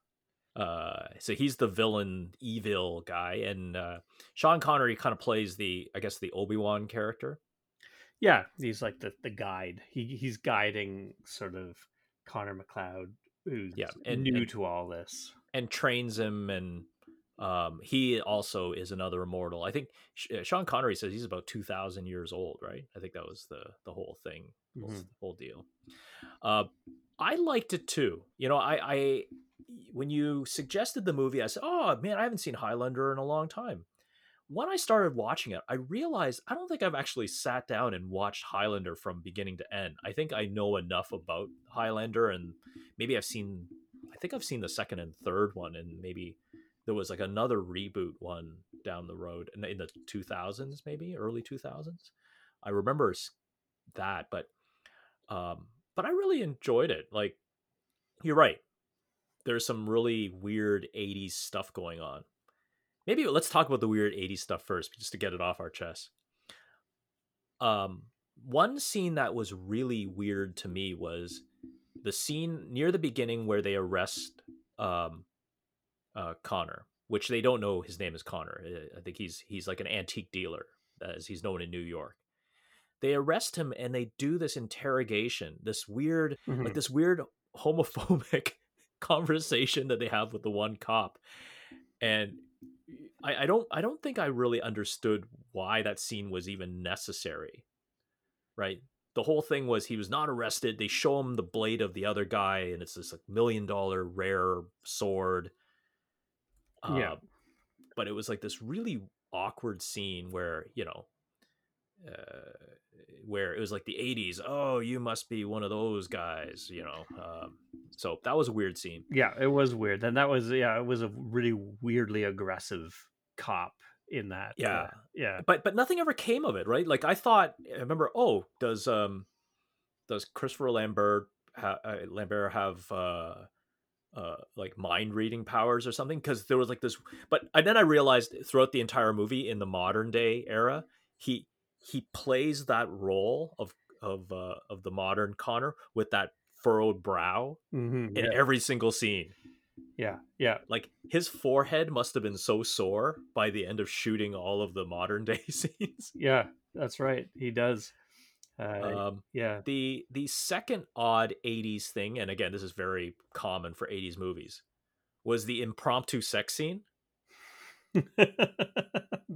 Uh, so he's the villain, evil guy, and uh, Sean Connery kind of plays the, I guess, the Obi Wan character. Yeah, he's like the the guide. He he's guiding sort of Connor MacLeod who's yeah, and, new and, to all this and trains him and um, he also is another immortal. I think uh, Sean Connery says he's about two thousand years old, right? I think that was the the whole thing, mm-hmm. whole, whole deal. Uh, I liked it too. You know, I, I when you suggested the movie, I said, "Oh man, I haven't seen Highlander in a long time." when I started watching it, I realized I don't think I've actually sat down and watched Highlander from beginning to end. I think I know enough about Highlander, and maybe I've seen, I think I've seen the second and third one, and maybe there was like another reboot one down the road in, the 2000s, maybe early 2000s. I remember that, but um, but I really enjoyed it. Like, you're right. There's some really weird '80s stuff going on. Maybe let's talk about the weird '80s stuff first, just to get it off our chest. Um, one scene that was really weird to me was the scene near the beginning where they arrest um, uh, Connor, which they don't know his name is Connor. I think he's he's like an antique dealer, as he's known in New York. They arrest him and they do this interrogation, this weird, Mhm. like this weird homophobic conversation that they have with the one cop, and I, I don't I don't think I really understood why that scene was even necessary. Right? The whole thing was he was not arrested. They show him the blade of the other guy, and it's this like million dollar rare sword. Yeah. Uh, but it was like this really awkward scene where you know, uh, where it was like the '80s. Oh, you must be one of those guys, you know. Um, so that was a weird scene. Yeah, it was weird. And that was yeah, it was a really weirdly aggressive cop in that. Yeah. uh, yeah. but but nothing ever came of it right like i thought i remember oh does um does christopher lambert ha- uh, lambert have uh uh like mind reading powers or something because there was like this but and then i realized throughout the entire movie in the modern day era he he plays that role of of uh of the modern connor with that furrowed brow Mhm, in yeah. every single scene yeah. Yeah. like his forehead must have been so sore by the end of shooting all of the modern day scenes Yeah. That's right. He does. Uh, um yeah. the the second odd 80s thing and again this is very common for 80s movies was the impromptu sex scene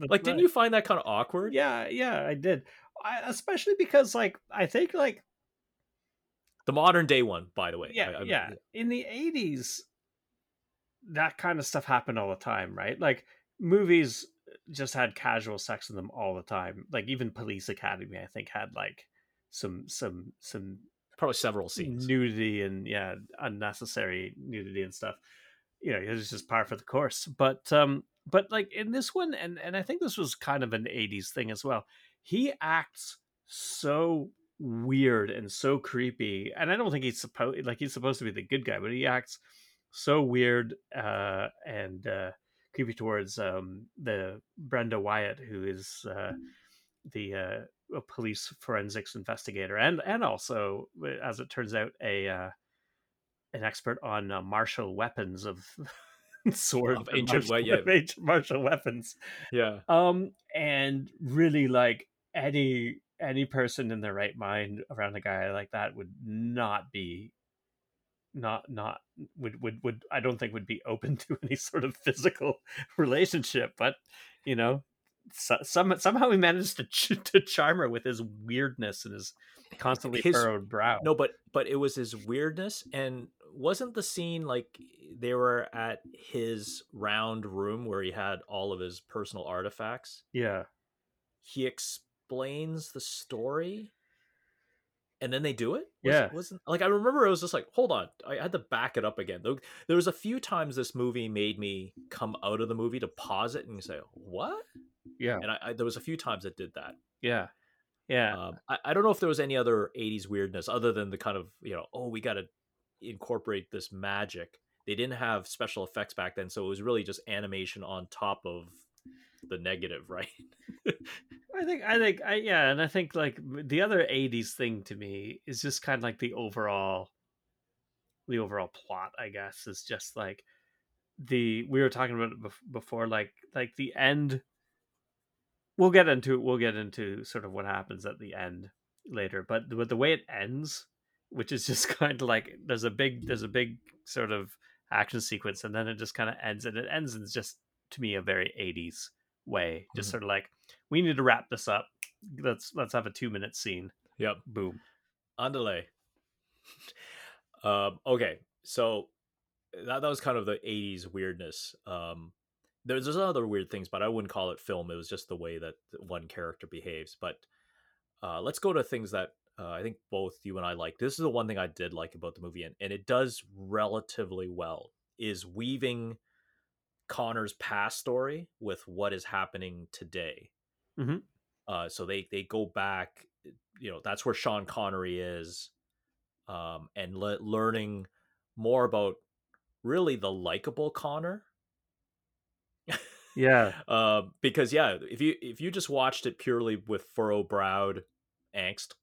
like didn't you find that kind of awkward Yeah, yeah, I did. I, especially because like I think like the modern day one by the way yeah, I- yeah. In the eighties, that kind of stuff happened all the time, right? Like movies just had casual sex in them all the time. Like even Police Academy, I think, had like some some some probably several scenes nudity and yeah, unnecessary nudity and stuff. You know, it was just par for the course. But um, but like in this one, and and I think this was kind of an '80s thing as well. He acts so weird and so creepy, and I don't think he's supposed like he's supposed to be the good guy, but he acts so weird uh, and uh, creepy towards um, the Brenda Wyatt, who is uh, the uh, a police forensics investigator, and and also, as it turns out, a uh, an expert on uh, martial weapons of sword Of ancient martial, yeah. ancient martial weapons. yeah Um, and really, like any any person in their right mind around a guy like that would not be not not would would would I don't think would be open to any sort of physical relationship. But you know, so, some somehow he managed to ch- to charm her with his weirdness and his constantly His- furrowed brow. no but but it was his weirdness and wasn't the scene like they were at his round room where he had all of his personal artifacts? Yeah, he explains the story and then they do it? Was- Yeah. wasn't like i remember it was just like hold on i had to back it up again. There- there was a few times this movie made me come out of the movie to pause it and say what? Yeah, and i, I there was a few times it did that. Yeah, yeah. um, I, I don't know if there was any other 80s weirdness other than the kind of you know oh we got to incorporate this magic. They didn't have special effects back then so it was really just animation on top of the negative right I think I think I yeah, and I think like the other '80s thing to me is just kind of like the overall, the overall plot. I guess is just like the we were talking about it before, like like the end. We'll get into we'll get into sort of what happens at the end later, but but the way it ends, which is just kind of like there's a big there's a big sort of action sequence, and then it just kind of ends, and it ends in just to me a very '80s way, just Mhm. sort of like we need to wrap this up. Let's let's have a two minute scene. yep Boom. Underlay. um, okay, so that, that was kind of the 80s weirdness. Um, there's, there's other weird things, but I wouldn't call it film. It was just the way that one character behaves. But uh, let's go to things that uh, I think both you and I like. This is the one thing I did like about the movie, and, and it does relatively well, is weaving Connor's past story with what is happening today. Mhm. Uh, so they they go back, you know, that's where Sean Connery is, um, and le- learning more about really the likable Connor. Yeah. uh, because yeah, if you if you just watched it purely with furrow browed angst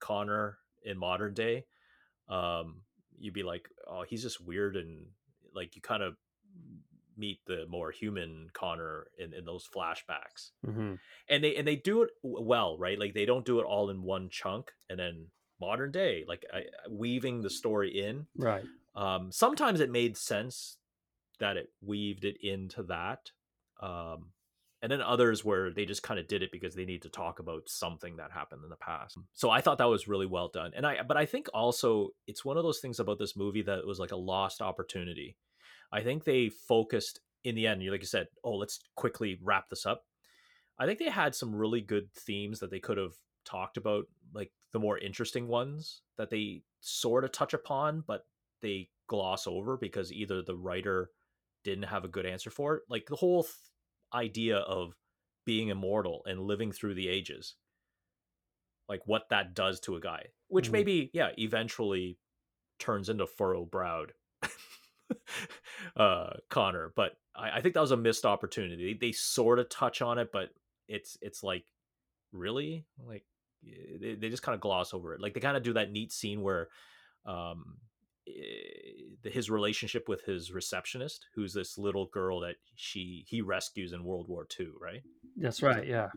Connor in modern day, um, you'd be like, oh, he's just weird and like you kind of meet the more human Connor in, in those flashbacks. hmm And they and they do it well, right? Like they don't do it all in one chunk and then modern day, like I, weaving the story in. Right. Um, sometimes it made sense that it weaved it into that. Um, and then others where they just kind of did it because they need to talk about something that happened in the past. So I thought that was really well done. And I but I think also it's one of those things about this movie that was like a lost opportunity. I think they focused in the end, you like you said, oh, let's quickly wrap this up. I think they had some really good themes that they could have talked about, like the more interesting ones that they sort of touch upon, but they gloss over because either the writer didn't have a good answer for it. Like the whole th- idea of being immortal and living through the ages, like what that does to a guy, which Mhm. maybe, yeah, eventually turns into furrow browed uh Connor. But I, I think that was a missed opportunity. They, they sort of touch on it, but it's it's like really like eh, they, they just kind of gloss over it. Like they kind of do that neat scene where um eh, his relationship with his receptionist, who's this little girl that she he rescues in World War II, right? That's right. Yeah.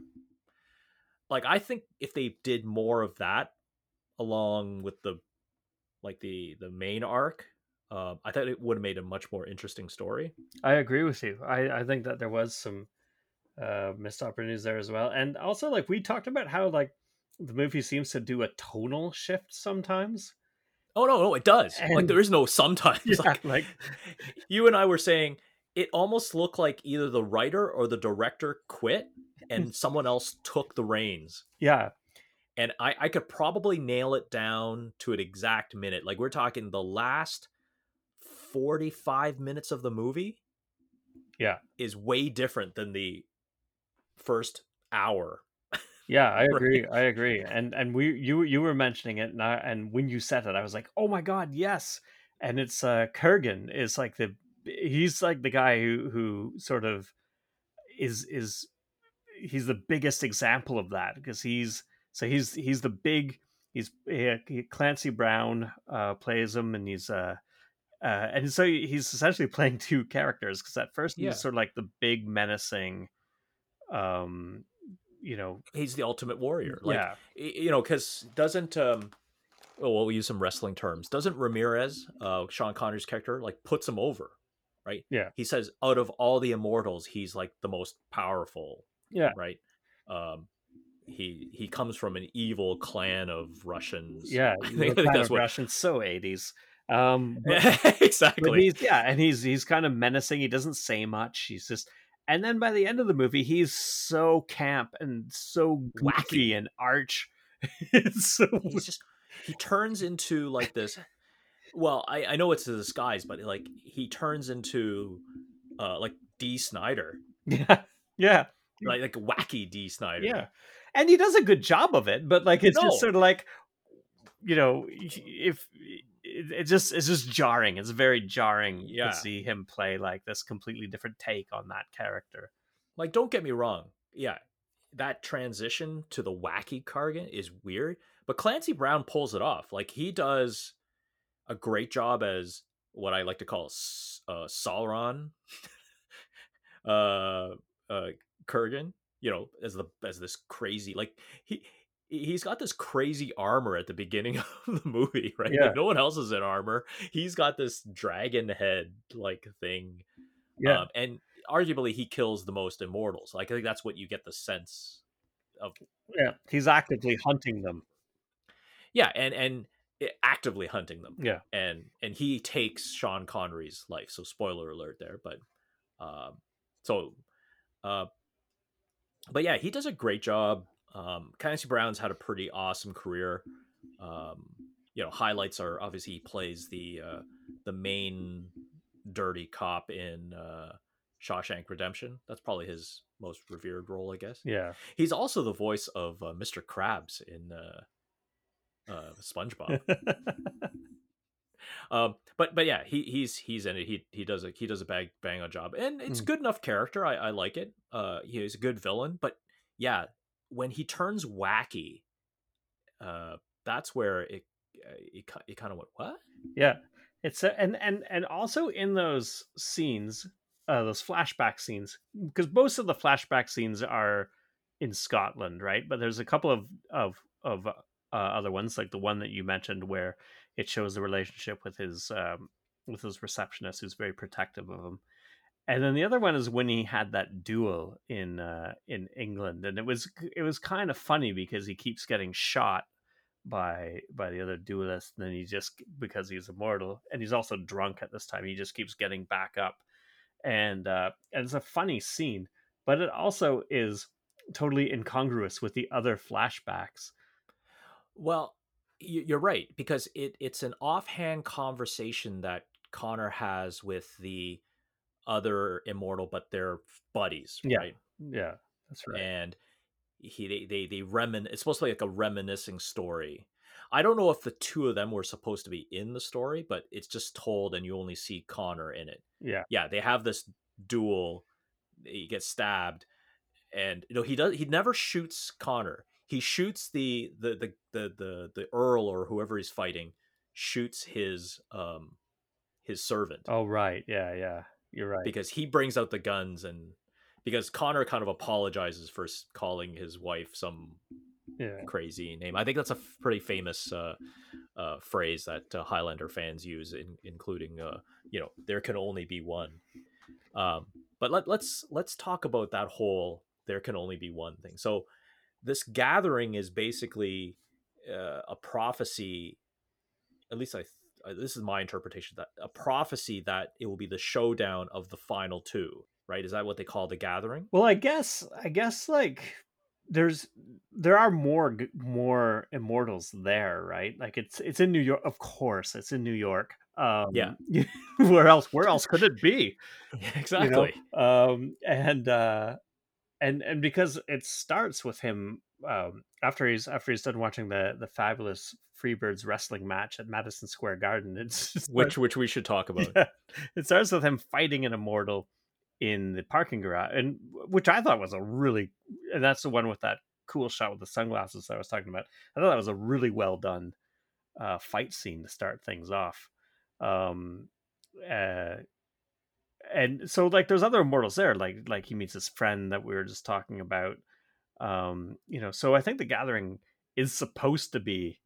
Like I think if they did more of that along with the like the the main arc, um, I thought it would have made a much more interesting story. I agree with you. I, I think that there was some uh, missed opportunities there as well. And also, like, we talked about how, like, the movie seems to do a tonal shift sometimes. Oh no, no, it does. like there is no sometimes. Yeah, like, like- you and I were saying, it almost looked like either the writer or the director quit and someone else took the reins. Yeah. And I, I could probably nail it down to an exact minute. Like we're talking the last 45 minutes of the movie. Yeah. Is way different than the first hour. Yeah, I Right. agree. I agree. And and we you you were mentioning it and I, and when you said it I was like, "Oh my god, yes." And it's uh Kurgan is like the he's like the guy who who sort of is is he's the biggest example of that because he's so he's he's the big he's he, he- Clancy Brown uh plays him and he's uh uh, and so he's essentially playing two characters because at first Yeah. he's sort of like the big menacing um you know He's the ultimate warrior. Like yeah you know, because doesn't um well we'll use some wrestling terms. Doesn't Ramirez, uh Sean Connery's character, like puts him over, right? Yeah. He says out of all the immortals, he's like the most powerful, yeah right? Um he he comes from an evil clan of Russians. yeah I think, I think that's what Russian so 80s um but, but exactly. he's yeah and he's he's kind of menacing he doesn't say much he's just and then by the end of the movie he's so camp and so wacky and arch it's so He's just he turns into like this well, I, I know it's a disguise, but like he turns into uh like Dee Snider. yeah yeah Like like wacky Dee Snider. Yeah, and he does a good job of it. But like, it's No. just sort of like, you know, if it, it just it's just jarring. It's very jarring Yeah. to see him play like this completely different take on that character. Like, don't get me wrong. Yeah, that transition to the wacky Kurgan is weird, but Clancy Brown pulls it off. Like, he does a great job as what I like to call uh, Sauron, uh, uh, Kurgan. You know, as the as this crazy like he. He's got this crazy armor at the beginning of the movie, right? Yeah. Like no one else is in armor. He's got this dragon head like thing Yeah, um, and arguably he kills the most immortals. Like I think that's what you get the sense of. yeah. He's actively hunting them. Yeah, and and actively hunting them. Yeah. and and he takes Sean Connery's life. So spoiler alert there, but um, so, uh, but yeah, he does a great job. Um, Clancy Brown's had a pretty awesome career. Um, you know, highlights are obviously he plays the uh, the main dirty cop in uh, Shawshank Redemption. That's probably his most revered role, I guess. Yeah. He's also the voice of uh, Mr. Krabs in uh, uh, SpongeBob. um, but but yeah, he he's he's in it. He he does a he does a bang bang on job, and it's Mm. good enough character. I, I like it. Uh, he's a good villain, but yeah, when he turns wacky, uh, that's where it uh, it, it kind of went what? Yeah, it's a, and and and also in those scenes, uh, those flashback scenes, because most of the flashback scenes are in Scotland, right? But there's a couple of of of uh, other ones, like the one that you mentioned, where it shows the relationship with his um, with his receptionist, who's very protective of him. And then the other one is when he had that duel in uh, in England, and it was it was kind of funny because he keeps getting shot by by the other duelist and then he just because he's immortal and he's also drunk at this time he just keeps getting back up. And uh and it's a funny scene but it also is totally incongruous with the other flashbacks. Well, you're right because it it's an offhand conversation that Connor has with the other immortal, but they're buddies, Yeah. right? yeah that's right And he they they, they remin. It's supposed to be like a reminiscing story. I don't know if the two of them were supposed to be in the story, but it's just told, and you only see Connor in it. yeah Yeah, they have this duel. He gets stabbed, and you know he does. He never shoots Connor. He shoots the the the the the, the Earl or whoever he's fighting. Shoots his um his servant oh right yeah yeah you're right because he brings out the guns and because Connor kind of apologizes for calling his wife some yeah crazy name. I think that's a pretty famous uh, uh, phrase that uh, Highlander fans use, in, including uh, you know there can only be one. Um, but let, let's let's talk about that whole there can only be one thing. So this gathering is basically uh, a prophecy. At least I. uh, This is my interpretation that a prophecy that it will be the showdown of the final two. Right? Is that what they call the gathering? well i guess i guess like there's there are more more immortals there right like it's it's in new york of course it's in new york um Yeah. where else where else could it be exactly. you know? um and uh and and because it starts with him um after he's after he's done watching the the fabulous freebirds wrestling match at madison square garden it's Which which we should talk about. yeah, it starts with him fighting an immortal in the parking garage and which i thought was a really and that's the one with that cool shot with the sunglasses that i was talking about. I thought that was a really well done uh fight scene to start things off. Um uh and so like there's other immortals there like like he meets his friend that we were just talking about um you know so i think the gathering is supposed to be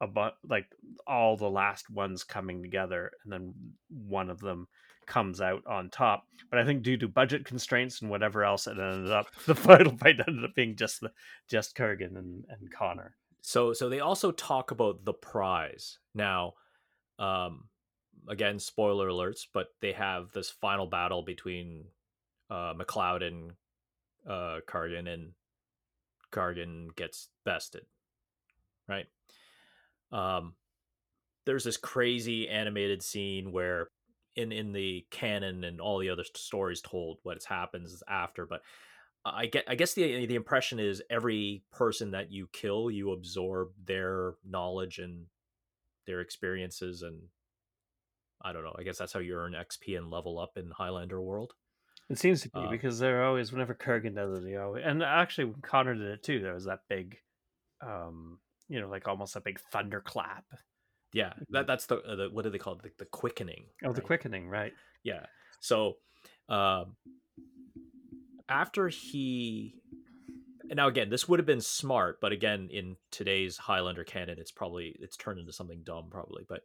about like all the last ones coming together and then one of them comes out on top but i think due to budget constraints and whatever else it ended up the final fight ended up being just the just kurgan and, and connor So so they also talk about the prize. Now, um again, spoiler alerts, but they have this final battle between uh MacLeod and uh Kurgan and Kurgan gets bested. Right? Um there's this crazy animated scene where in in the canon and all the other stories told what happens after, but I get I guess the the impression is every person that you kill, you absorb their knowledge and their experiences and I don't know. I guess that's how you earn XP and level up in Highlander world. It seems to be Uh, because they're always whenever kurgan does it always and actually when connor did it too there was that big um you know like almost a big thunderclap Yeah, that that's the, uh, the what do they call it? The, the quickening. oh the quickening right Yeah. So, um, after he, and now again, this would have been smart, but again, in today's Highlander canon, it's probably it's turned into something dumb, probably. But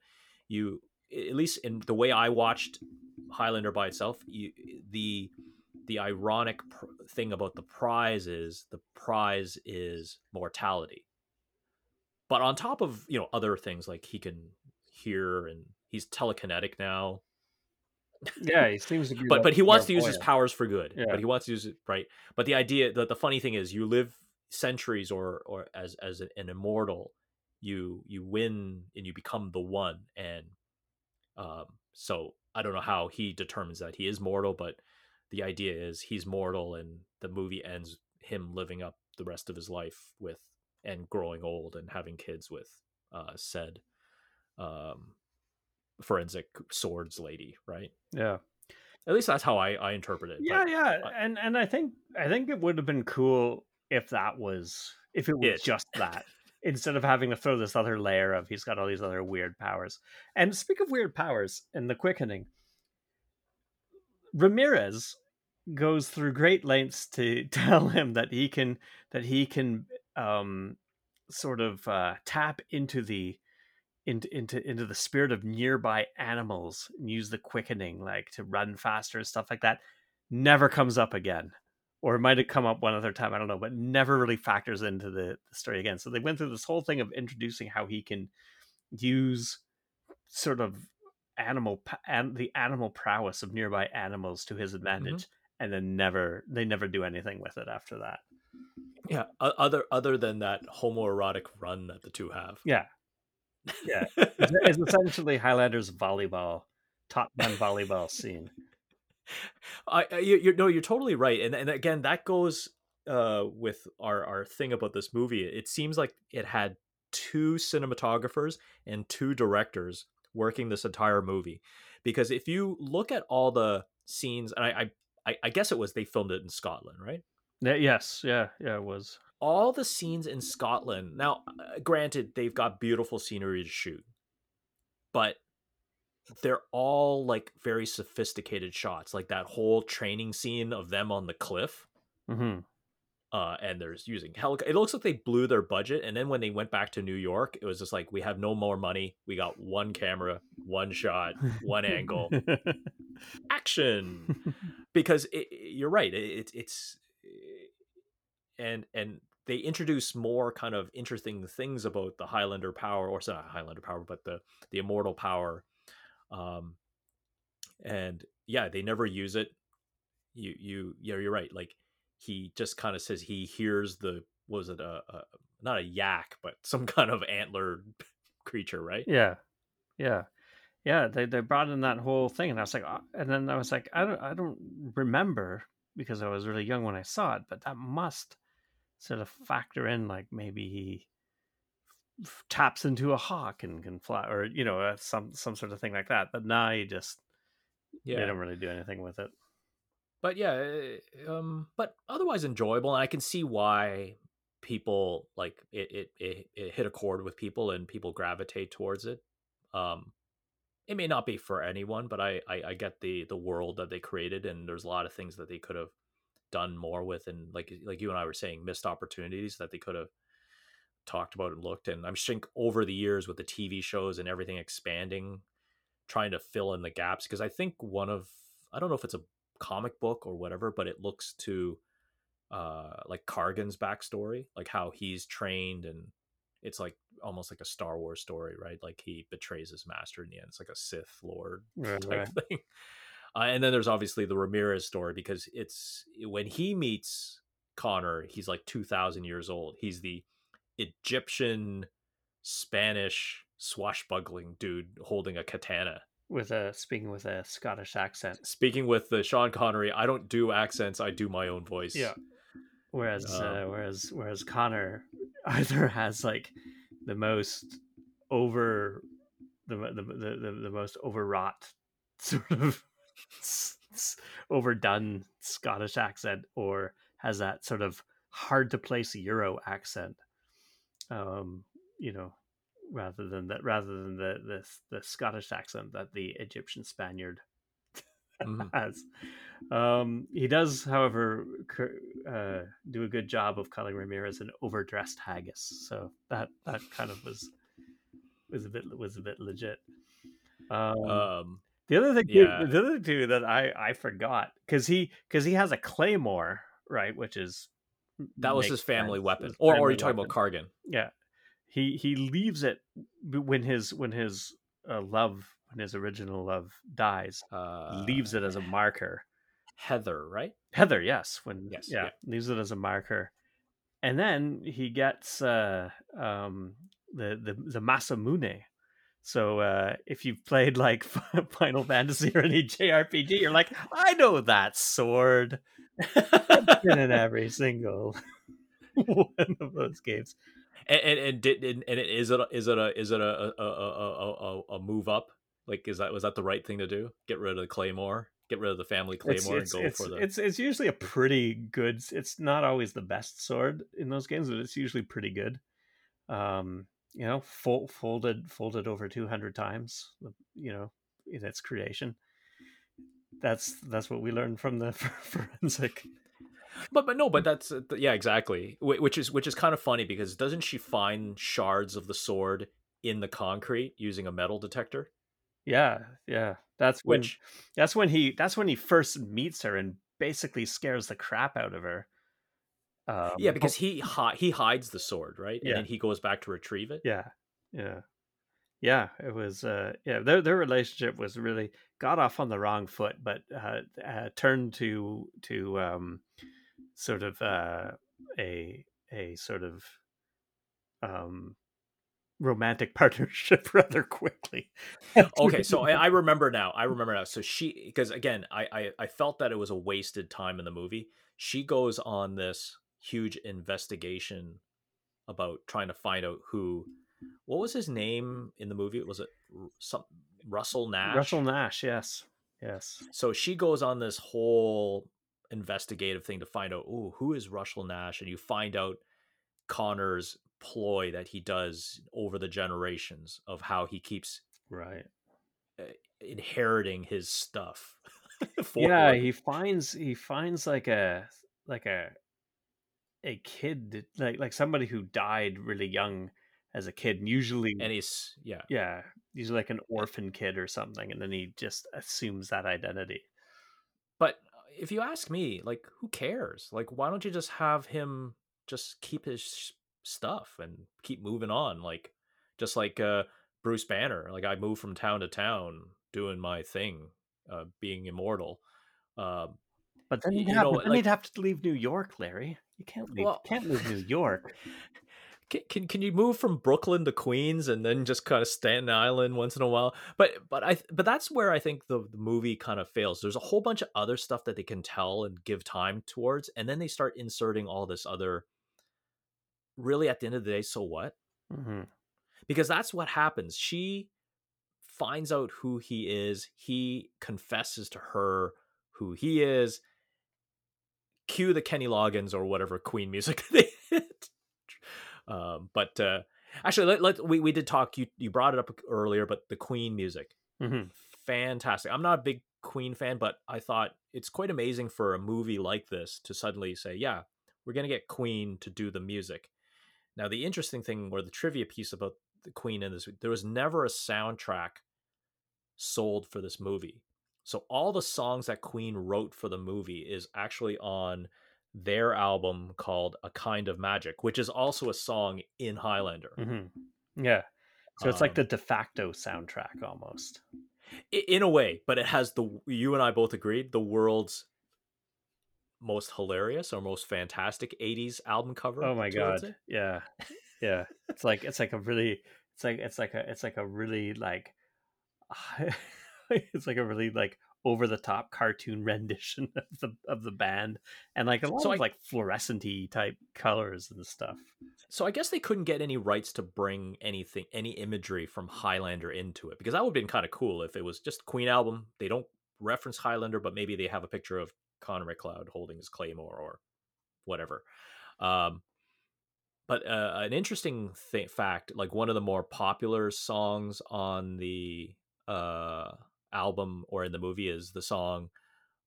you, at least in the way I watched Highlander by itself, you the the ironic pr- thing about the prize is the prize is mortality. But on top of you know other things like he can hear and he's telekinetic now, yeah he seems to be but like but he wants to use his powers for good. Yeah. But he wants to use it right. But the idea, that the funny thing is, you live centuries or or as as an, an immortal, you you win and you become the one. And um, so I don't know how he determines that he is mortal, but the idea is he's mortal and the movie ends him living up the rest of his life with and growing old and having kids with uh said um forensic swords lady right Yeah. at least that's how i i interpret it Yeah, yeah. uh, And and I think I think it would have been cool if that was if it was It. just that. Instead of having to throw this other layer of he's got all these other weird powers. And speak of weird powers and the quickening, Ramirez goes through great lengths to tell him that he can that he can um sort of uh tap into the into into into the spirit of nearby animals and use the quickening like to run faster and stuff like that never comes up again or it might have come up one other time i don't know but never really factors into the, the story again. So they went through this whole thing of introducing how he can use sort of animal and the animal prowess of nearby animals to his mm-hmm. advantage and then never they never do anything with it after that. Yeah other other than that homoerotic run that the two have. Yeah. Yeah. It's, it's essentially highlanders volleyball top man volleyball scene I, I you, you no, you're totally right, and and again, that goes uh with our our thing about this movie. It seems like it had two cinematographers and two directors working this entire movie, because if you look at all the scenes, and I I, I guess it was they filmed it in Scotland, right? Yeah, yes yeah yeah it was All the scenes in Scotland. Now, uh, granted, they've got beautiful scenery to shoot, but they're all like very sophisticated shots like that whole training scene of them on the cliff hmm uh and there's using helic it looks like they blew their budget and then when they went back to new york it was just like we have no more money. We got one camera one shot one angle. Action! Because it, you're right it, it, it's and and they introduce more kind of interesting things about the highlander power or not highlander power but the the immortal power um and yeah they never use it. You you yeah you're right like he just kind of says he hears the was it a, a not a yak but some kind of antler creature right? Yeah yeah yeah they, they brought in that whole thing and i was like "Ah," and then i was like i don't i don't remember because i was really young when i saw it but that must sort of factor in like maybe he taps into a hawk and can fly or you know uh, some some sort of thing like that but now you just yeah, they don't really do anything with it. But yeah uh, um but otherwise enjoyable and i can see why people like it it, it, it hit a chord with people and people gravitate towards it. Um it may not be for anyone but I, I i get the the world that they created and there's a lot of things that they could have done more with and like like you and i were saying missed opportunities that they could have talked about and looked and i'm think over the years with the tv shows and everything expanding trying to fill in the gaps because i think one of i don't know if it's a comic book or whatever but it looks to uh like Kurgan's backstory like how he's trained and it's like almost like a star wars story right? Like he betrays his master in the end. It's like a sith lord Right, type right. thing. Uh, and then there's obviously the ramirez story because it's when he meets connor he's like 2000 years old. He's the egyptian spanish swashbuckling dude holding a katana with a speaking with a scottish accent speaking with the sean connery i don't do accents i do my own voice Yeah. Whereas, Um, uh, whereas, whereas Connor either has like the most over, the the the, the, the most overwrought sort of overdone Scottish accent, or has that sort of hard to place Euro accent. Um, you know, rather than that, rather than the the the Scottish accent that the Egyptian Spaniard Mhm. has. Um, he does, however, cur- uh, do a good job of calling Ramirez an overdressed haggis. So that that kind of was was a bit was a bit legit. Um, um the other thing, too, yeah. the other two that I I forgot because he because he has a claymore, right? Which is that was his family sense, weapon his or, or are you talking weapon. about Kurgan? Yeah, he he leaves it when his when his uh, love when his original love dies. uh leaves it as a marker. heather right Heather, yes, when Yes, yeah, yeah. leaves it as a marker, and then he gets uh, um, the the the Masamune So uh, if you've played like Final Fantasy or any JRPG, you're like, I know that sword. Been in every single one of those games. And and, and did and, and is it is it a is it a a, a a a move up? Like is that was that the right thing to do? Get rid of the claymore, get rid of the family claymore, it's, it's, and go it's, for the. It's it's usually a pretty good. It's not always the best sword in those games, but it's usually pretty good. Um, you know, fold, folded folded over two hundred times. You know, in its creation. That's that's what we learned from the forensic but but no, but that's uh, yeah, exactly. Which is which is kind of funny because doesn't she find shards of the sword in the concrete using a metal detector? Yeah, yeah. That's when Which that's when he that's when he first meets her and basically scares the crap out of her. Um, yeah, because he hi- he hides the sword, right? Yeah. And then he goes back to retrieve it. yeah, yeah, yeah. It was uh, yeah. Their their relationship was really got off on the wrong foot, but uh, uh, turned to to um, sort of uh, a a sort of um, romantic partnership rather quickly. okay, so I, I remember now. I remember now. So she, because again, I, I I felt that it was a wasted time in the movie. She goes on this huge investigation about trying to find out who, what was his name in the movie? Was it some Russell Nash? Russell Nash, yes, yes, So she goes on this whole investigative thing to find out, oh, who is Russell Nash? And you find out Connor's ploy that he does over the generations of how he keeps right. uh, inheriting his stuff. Yeah, forward. he finds he finds like a like a a kid like like somebody who died really young as a kid, and usually and he's yeah. yeah, he's like an orphan kid or something, and then he just assumes that identity. But if you ask me, like, who cares? Like, why don't you just have him just keep his stuff and keep moving on? Like, just like uh, Bruce Banner. Like, I move from town to town doing my thing, uh, being immortal. Um, But then you'd you have, know, then like- you'd have to leave New York, Larry. You can't leave. Well- can't leave New York. Can, can you move from Brooklyn to Queens and then just kind of Staten Island once in a while? But but I but that's where I think the, the movie kind of fails. There's a whole bunch of other stuff that they can tell and give time towards, and then they start inserting all this other. Really, at the end of the day, so what? hmm Because that's what happens. She finds out who he is. He confesses to her who he is. Cue the Kenny Loggins or whatever Queen music they hit. Um, but uh, actually, let, let we we did talk. You you brought it up earlier, but the Queen music, hmm fantastic. I'm not a big Queen fan, but I thought it's quite amazing for a movie like this to suddenly say, yeah, we're gonna get Queen to do the music. Now, the interesting thing, or the trivia piece about the Queen in this, there was never a soundtrack sold for this movie. So all the songs that Queen wrote for the movie is actually on their album called A Kind of Magic, which is also a song in Highlander. hmm Yeah. So it's like Um, the de facto soundtrack almost. In a way, but it has the you and I both agreed the world's most hilarious or most fantastic 80s album cover. Oh my god. it. Yeah. Yeah. It's like it's like a really it's like it's like a it's like a really like it's like a really like over the top cartoon rendition of the of the band and like a lot So of I- like fluorescenty type colors and stuff. So I guess they couldn't get any rights to bring anything, any imagery from Highlander into it because that would have been kind of cool if it was just Queen album. They don't reference Highlander, but maybe they have a picture of Connor MacLeod holding his claymore or whatever. Um, but uh, an interesting th- fact, like one of the more popular songs on the uh, album or in the movie, is the song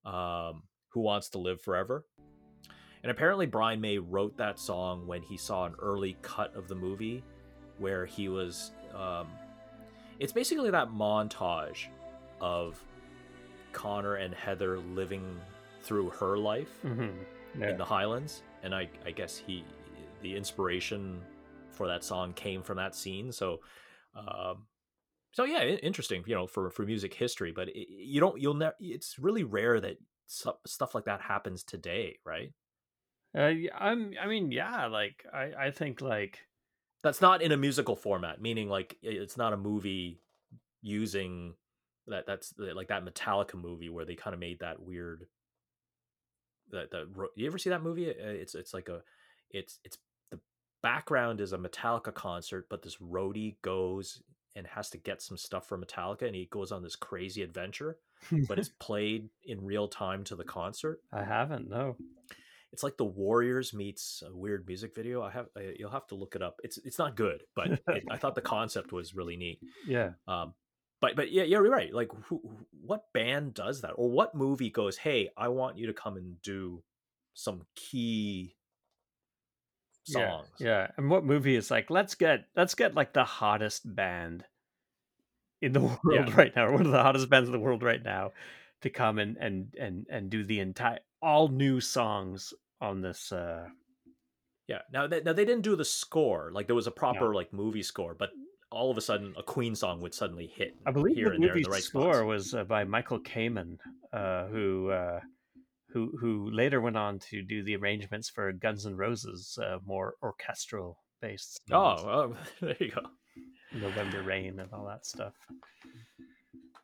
um, "Who Wants to Live Forever." And apparently, Brian May wrote that song when he saw an early cut of the movie where he was. Um, it's basically that montage of Connor and Heather living through her life Mm-hmm. in the Highlands, and I, I guess he, the inspiration for that song came from that scene. So, um, so yeah, interesting, you know, for for music history. But it, you don't, you'll never. It's really rare that su- stuff like that happens today, right? Uh, I'm. I mean, yeah. Like, I, I think like That's not in a musical format, meaning like it's not a movie using that that's like that Metallica movie where they kind of made that weird that that you ever see that movie? Uh, It's it's like a it's it's the background is a Metallica concert, but this roadie goes and has to get some stuff for Metallica, and he goes on this crazy adventure, but it's played in real time to the concert. I haven't. No. It's like the Warriors meets a weird music video. I have I, you'll have to look it up. It's it's not good, but it, I thought the concept was really neat. Yeah. Um, but but yeah, yeah, you're right. Like, who, who- what band does that, or what movie goes, "Hey, I want you to come and do some key songs." Yeah, yeah. And what movie is like, let's get let's get like the hottest band in the world Yeah. right now, or one of the hottest bands in the world right now, to come and and and and do the entire all new songs on this. uh yeah. Now, they, now they didn't do the score. Like, there was a proper like movie score, but all of a sudden, a Queen song would suddenly hit. I believe here the and there in the right score spots. was uh, by Michael Kamen, uh, who uh, who who later went on to do the arrangements for Guns N' Roses, uh, more orchestral based. Oh, oh, there you go. November Rain and all that stuff.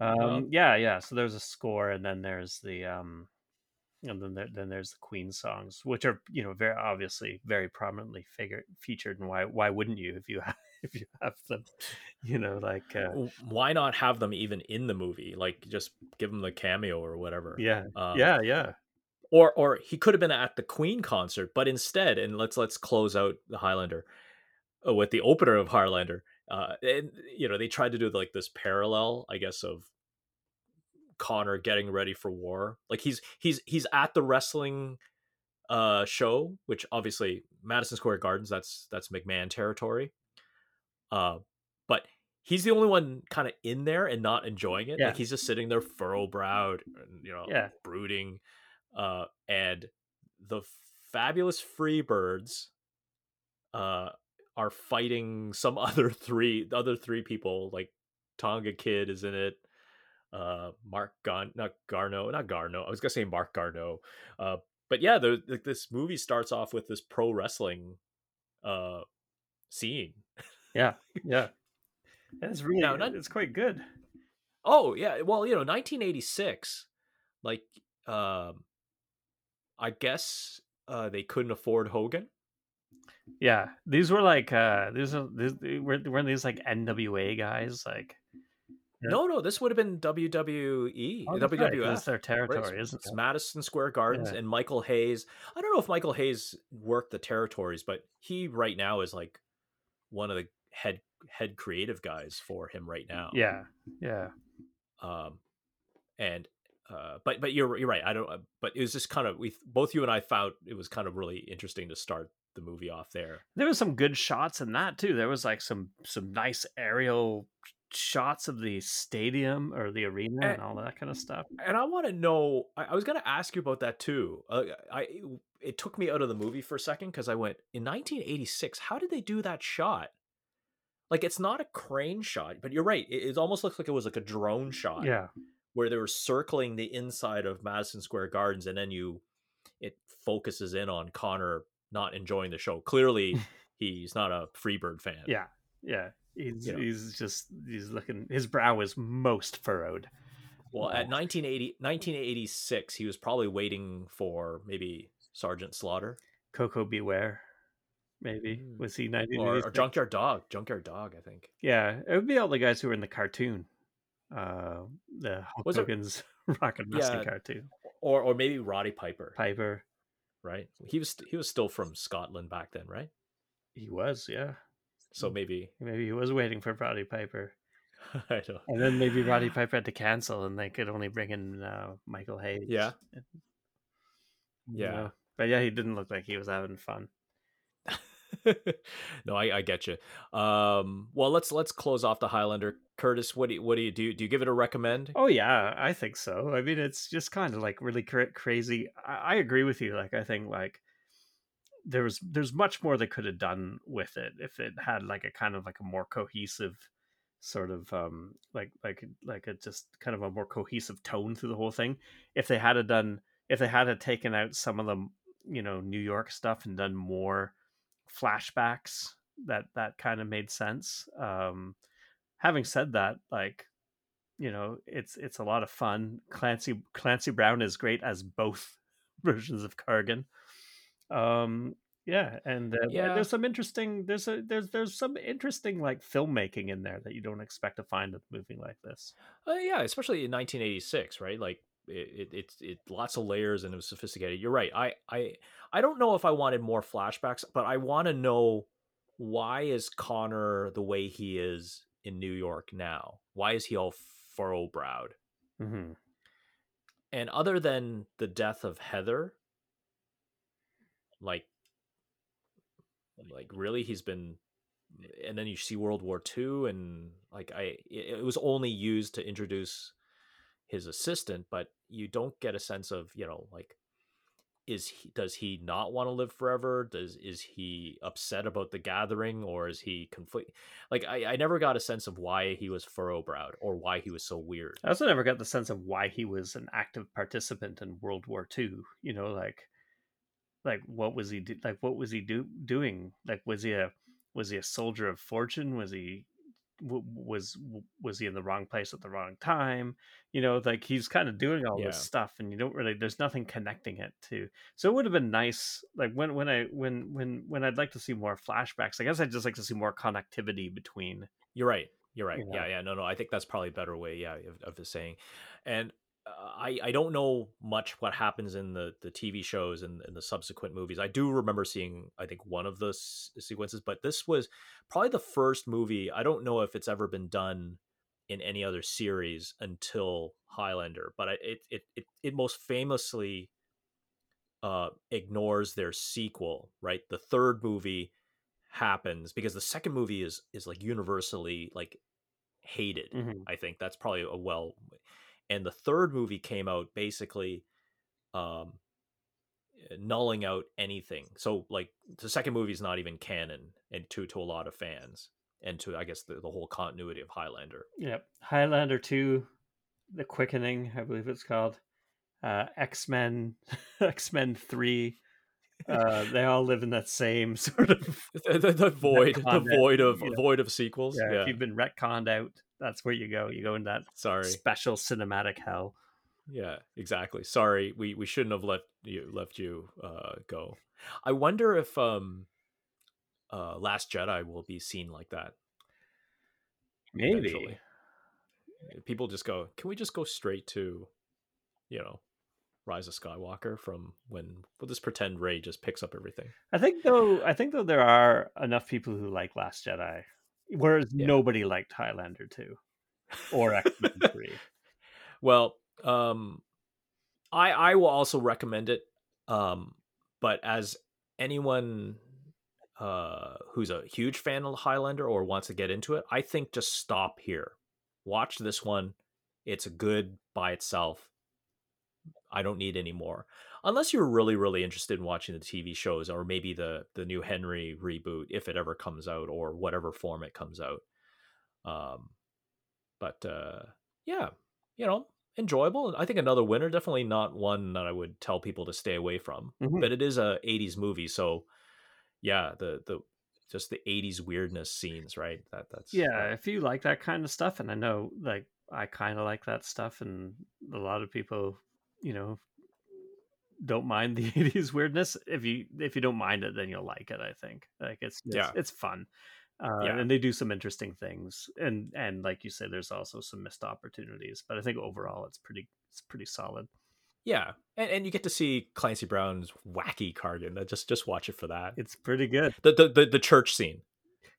Um, yeah, yeah. So there's a score, and then there's the um, and then there, then there's the Queen songs, which are you know very obviously very prominently featured. And why why wouldn't you if you have if you have them, you know, like uh, Why not have them even in the movie? Like, just give them the cameo or whatever. yeah, Um, yeah, yeah, or or he could have been at the Queen concert, but instead, and let's let's close out the Highlander uh, with the opener of Highlander. Uh, and you know they tried to do like this parallel, I guess, of Connor getting ready for war. Like he's he's he's at the wrestling uh show, which obviously Madison Square Gardens, that's that's McMahon territory. Uh, but he's the only one kind of in there and not enjoying it. Yeah. Like he's just sitting there furrow browed, and you know, Yeah. brooding. Uh, and the fabulous Freebirds uh are fighting some other three the other three people like Tonga Kid is in it. Uh Mark Gon not Garno, not Garno. I was gonna say Mark Garno. Uh but yeah, the, like this movie starts off with this pro wrestling uh scene. yeah, yeah. It's really Now, not- it's quite good. Oh yeah, well, you know, 1986, like um I guess uh they couldn't afford Hogan. Yeah, these were like uh these are these were weren't these like NWA guys like Yeah. No, no, this would have been WWE, Oh, that's right, it's their territory, It's- isn't it's it? Madison Square Gardens Yeah. and Michael Hayes. I don't know if Michael Hayes worked the territories, but he right now is like one of the head head creative guys for him right now. Yeah, yeah. Um, and uh, but but you're you're right. I don't. Uh, but it was just kind of we both you and I found it was kind of really interesting to start the movie off there. There was some good shots in that too. There was like some some nice aerial shots of the stadium or the arena Eh, and all that kind of stuff. And I want to know. I, I was going to ask you about that too. Uh, I it took me out of the movie for a second because I went in 1986. How did they do that shot? Like it's not a crane shot, but you're right. It, it almost looks like it was like a drone shot. Yeah, where they were circling the inside of Madison Square Gardens, and then you it focuses in on Connor not enjoying the show. Clearly, he's not a Freebird fan. yeah, yeah. He's You know. he's just he's looking. His brow is most furrowed. Well, at Wow. 1980, 1986, he was probably waiting for maybe Sergeant Slaughter Koko B. Ware, maybe Mm. was he nineteen or, or Junkyard Dog. Junkyard Dog, I think. Yeah, it would be all the guys who were in the cartoon, uh, the Hulk Was it- Hogan's Rock and Wrestling Yeah. cartoon. Or or maybe Roddy Piper, Piper, right? He was he was still from Scotland back then, right? he was, yeah. So maybe Maybe he was waiting for Roddy Piper. I don't. And then maybe Roddy Piper had to cancel, and they could only bring in uh, Michael Hayes. Yeah. Yeah. No. but yeah, he didn't look like he was having fun. no, I, I get you. Um, well, let's let's close off the Highlander. Curtis, what do you, what do you do? Do you give it a recommend? Oh yeah, I think so. I mean, it's just kind of like really cra- crazy. I, I agree with you. Like, I think like there was there's much more they could have done with it if it had like a kind of like a more cohesive sort of um like like like a just kind of a more cohesive tone through the whole thing. If they had done if they had taken out some of the you know New York stuff and done more flashbacks, that that kind of made sense. Um having said that, like you know, it's it's a lot of fun. Clancy Clancy Brown is great as both versions of Kurgan Um, yeah, and uh, Yeah. there's some interesting there's a there's there's some interesting like filmmaking in there that you don't expect to find in a movie like this. Uh, yeah, especially in 1986, right? Like it, it, it's it lots of layers and it was sophisticated. You're right. I, I, I don't know if I wanted more flashbacks, but I want to know why is Connor the way he is in New York now? Why is he all furrow browed? Mm-hmm. And other than the death of Heather, like, like really, he's been. And then you see World War II, and like I, it it was only used to introduce his assistant, but you don't get a sense of you know like is he does he not want to live forever does is he upset about the gathering or is he conflict like I, I never got a sense of why he was furrow browed or why he was so weird I also never got the sense of why he was an active participant in World War II. You know, like, like what was he do- like? What was he do- doing? Like, was he a was he a soldier of fortune? Was he w- was was he in the wrong place at the wrong time? You know, like he's kind of doing all Yeah. this stuff, and you don't really. There's nothing connecting it to. So it would have been nice, like when when I when when when I'd like to see more flashbacks. I guess I'd just like to see more connectivity between. You're right. You're right. You know? Yeah, yeah. No, no. I think that's probably a better way. Yeah, of, of the saying. And I, I don't know much what happens in the the TV shows and, and the subsequent movies. I do remember seeing, I think, one of the s- sequences, but this was probably the first movie. I don't know if it's ever been done in any other series until Highlander, but I, it, it it it most famously uh ignores their sequel. Right, the third movie happens because the second movie is is like universally like hated Mhm. i think that's probably a well and the third movie came out basically um nulling out anything so like the second movie is not even canon and to to a lot of fans and to i guess the, the whole continuity of highlander Yep. Highlander 2, The Quickening, I believe it's called. Uh, X Men, X Men 3. Uh, they all live in that same sort of. the, the, the void the void of know. void of sequels Yeah, yeah, If you've been retconned out, that's where you go. You go in that sorry special cinematic hell. Yeah, exactly. Sorry, we we shouldn't have let you left you uh go. I wonder if um uh Last Jedi will be seen like that. Maybe. eventually. People just go, "Can we just go straight to you know, Rise of Skywalker from when we'll just pretend Rey just picks up everything." I think though. I think though there are enough people who like Last Jedi, whereas Yeah. nobody liked Highlander 2 or X Men 3. Well, um I I will also recommend it. Um but as anyone uh who's a huge fan of Highlander or wants to get into it, I think just stop here. Watch this one. It's good by itself. I don't need any more. Unless you're really really interested in watching the TV shows or maybe the the new Henry reboot if it ever comes out or whatever form it comes out. Um but uh yeah, you know, enjoyable. I think another winner, definitely not one that I would tell people to stay away from. Mhm. But it is a '80s movie, so yeah, the the just the '80s weirdness scenes, right? That that's yeah if you like that kind of stuff and i know like i kind of like that stuff and a lot of people you know don't mind the 80s weirdness if you if you don't mind it then you'll like it i think like it's it's, Yeah. it's fun uh, Yeah. and they do some interesting things and and like you said there's also some missed opportunities but i think overall it's pretty it's pretty solid yeah, and, and you get to see Clancy Brown's wacky Kurgan. Just just watch it for that. it's pretty good The the the, the church scene.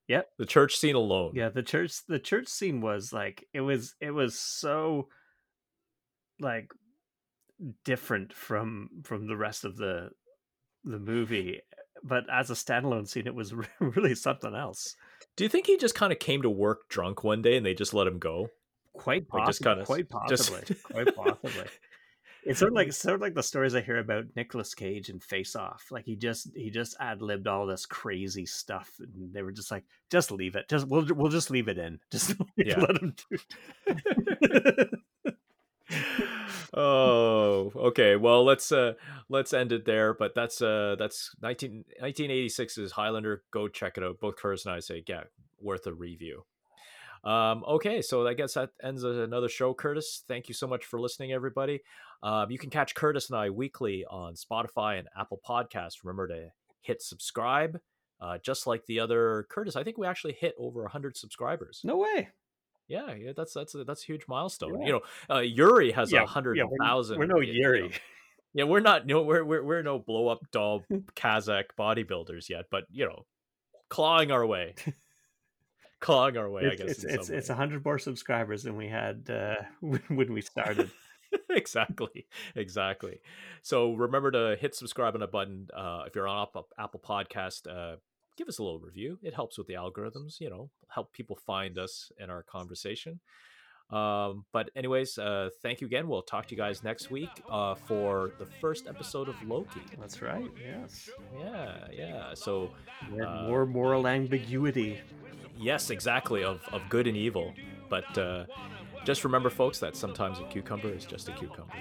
Yep. the church scene alone. yeah the church the church scene was like it was it was so like different from from the rest of the the movie but as a standalone scene it was really something else. Do you think he just kind of came to work drunk one day and they just let him go? quite Like, possibly just kinda- quite just- possibly quite possibly. It's sort of like sort of like the stories i hear about Nicolas cage and face off. Like he just he just ad-libbed all this crazy stuff and they were just like just leave it. Just we'll we'll just leave it in. Just Yeah. let him do it oh okay well let's uh let's end it there but that's uh that's 19 1986's highlander go check it out both curtis and i say yeah worth a review Um, okay, so I guess that ends another show. Curtis, thank you so much for listening, everybody. Um, you can catch Curtis and I weekly on Spotify and Apple Podcasts. Remember to hit subscribe. Uh, just like the other Curtis, I think we actually hit over hundred subscribers. No way. Yeah, yeah, that's that's a, that's a huge milestone. Yeah. You know, uh, Yuri has a Yeah, hundred yeah, we're, we're no you know. Yuri. Yeah, we're not. No, we're we're we're no blow up doll Kazakh bodybuilders yet, but you know, clawing our way, clawing our way. I It's guess it's in it's, it's a hundred more subscribers than we had uh, when, when we started. exactly, exactly. So remember to hit subscribe on a button. Uh, if you're on Apple, Apple Podcast, uh, give us a little review. It helps with the algorithms. You know, help people find us and our conversation. Um, but anyways, uh, thank you again. We'll talk to you guys next week uh, for the first episode of Loki. That's right. Yes. Yeah, yeah. So More, Uh, more moral ambiguity. yes, exactly of of good and evil. But uh, just remember, folks, that sometimes a cucumber is just a cucumber.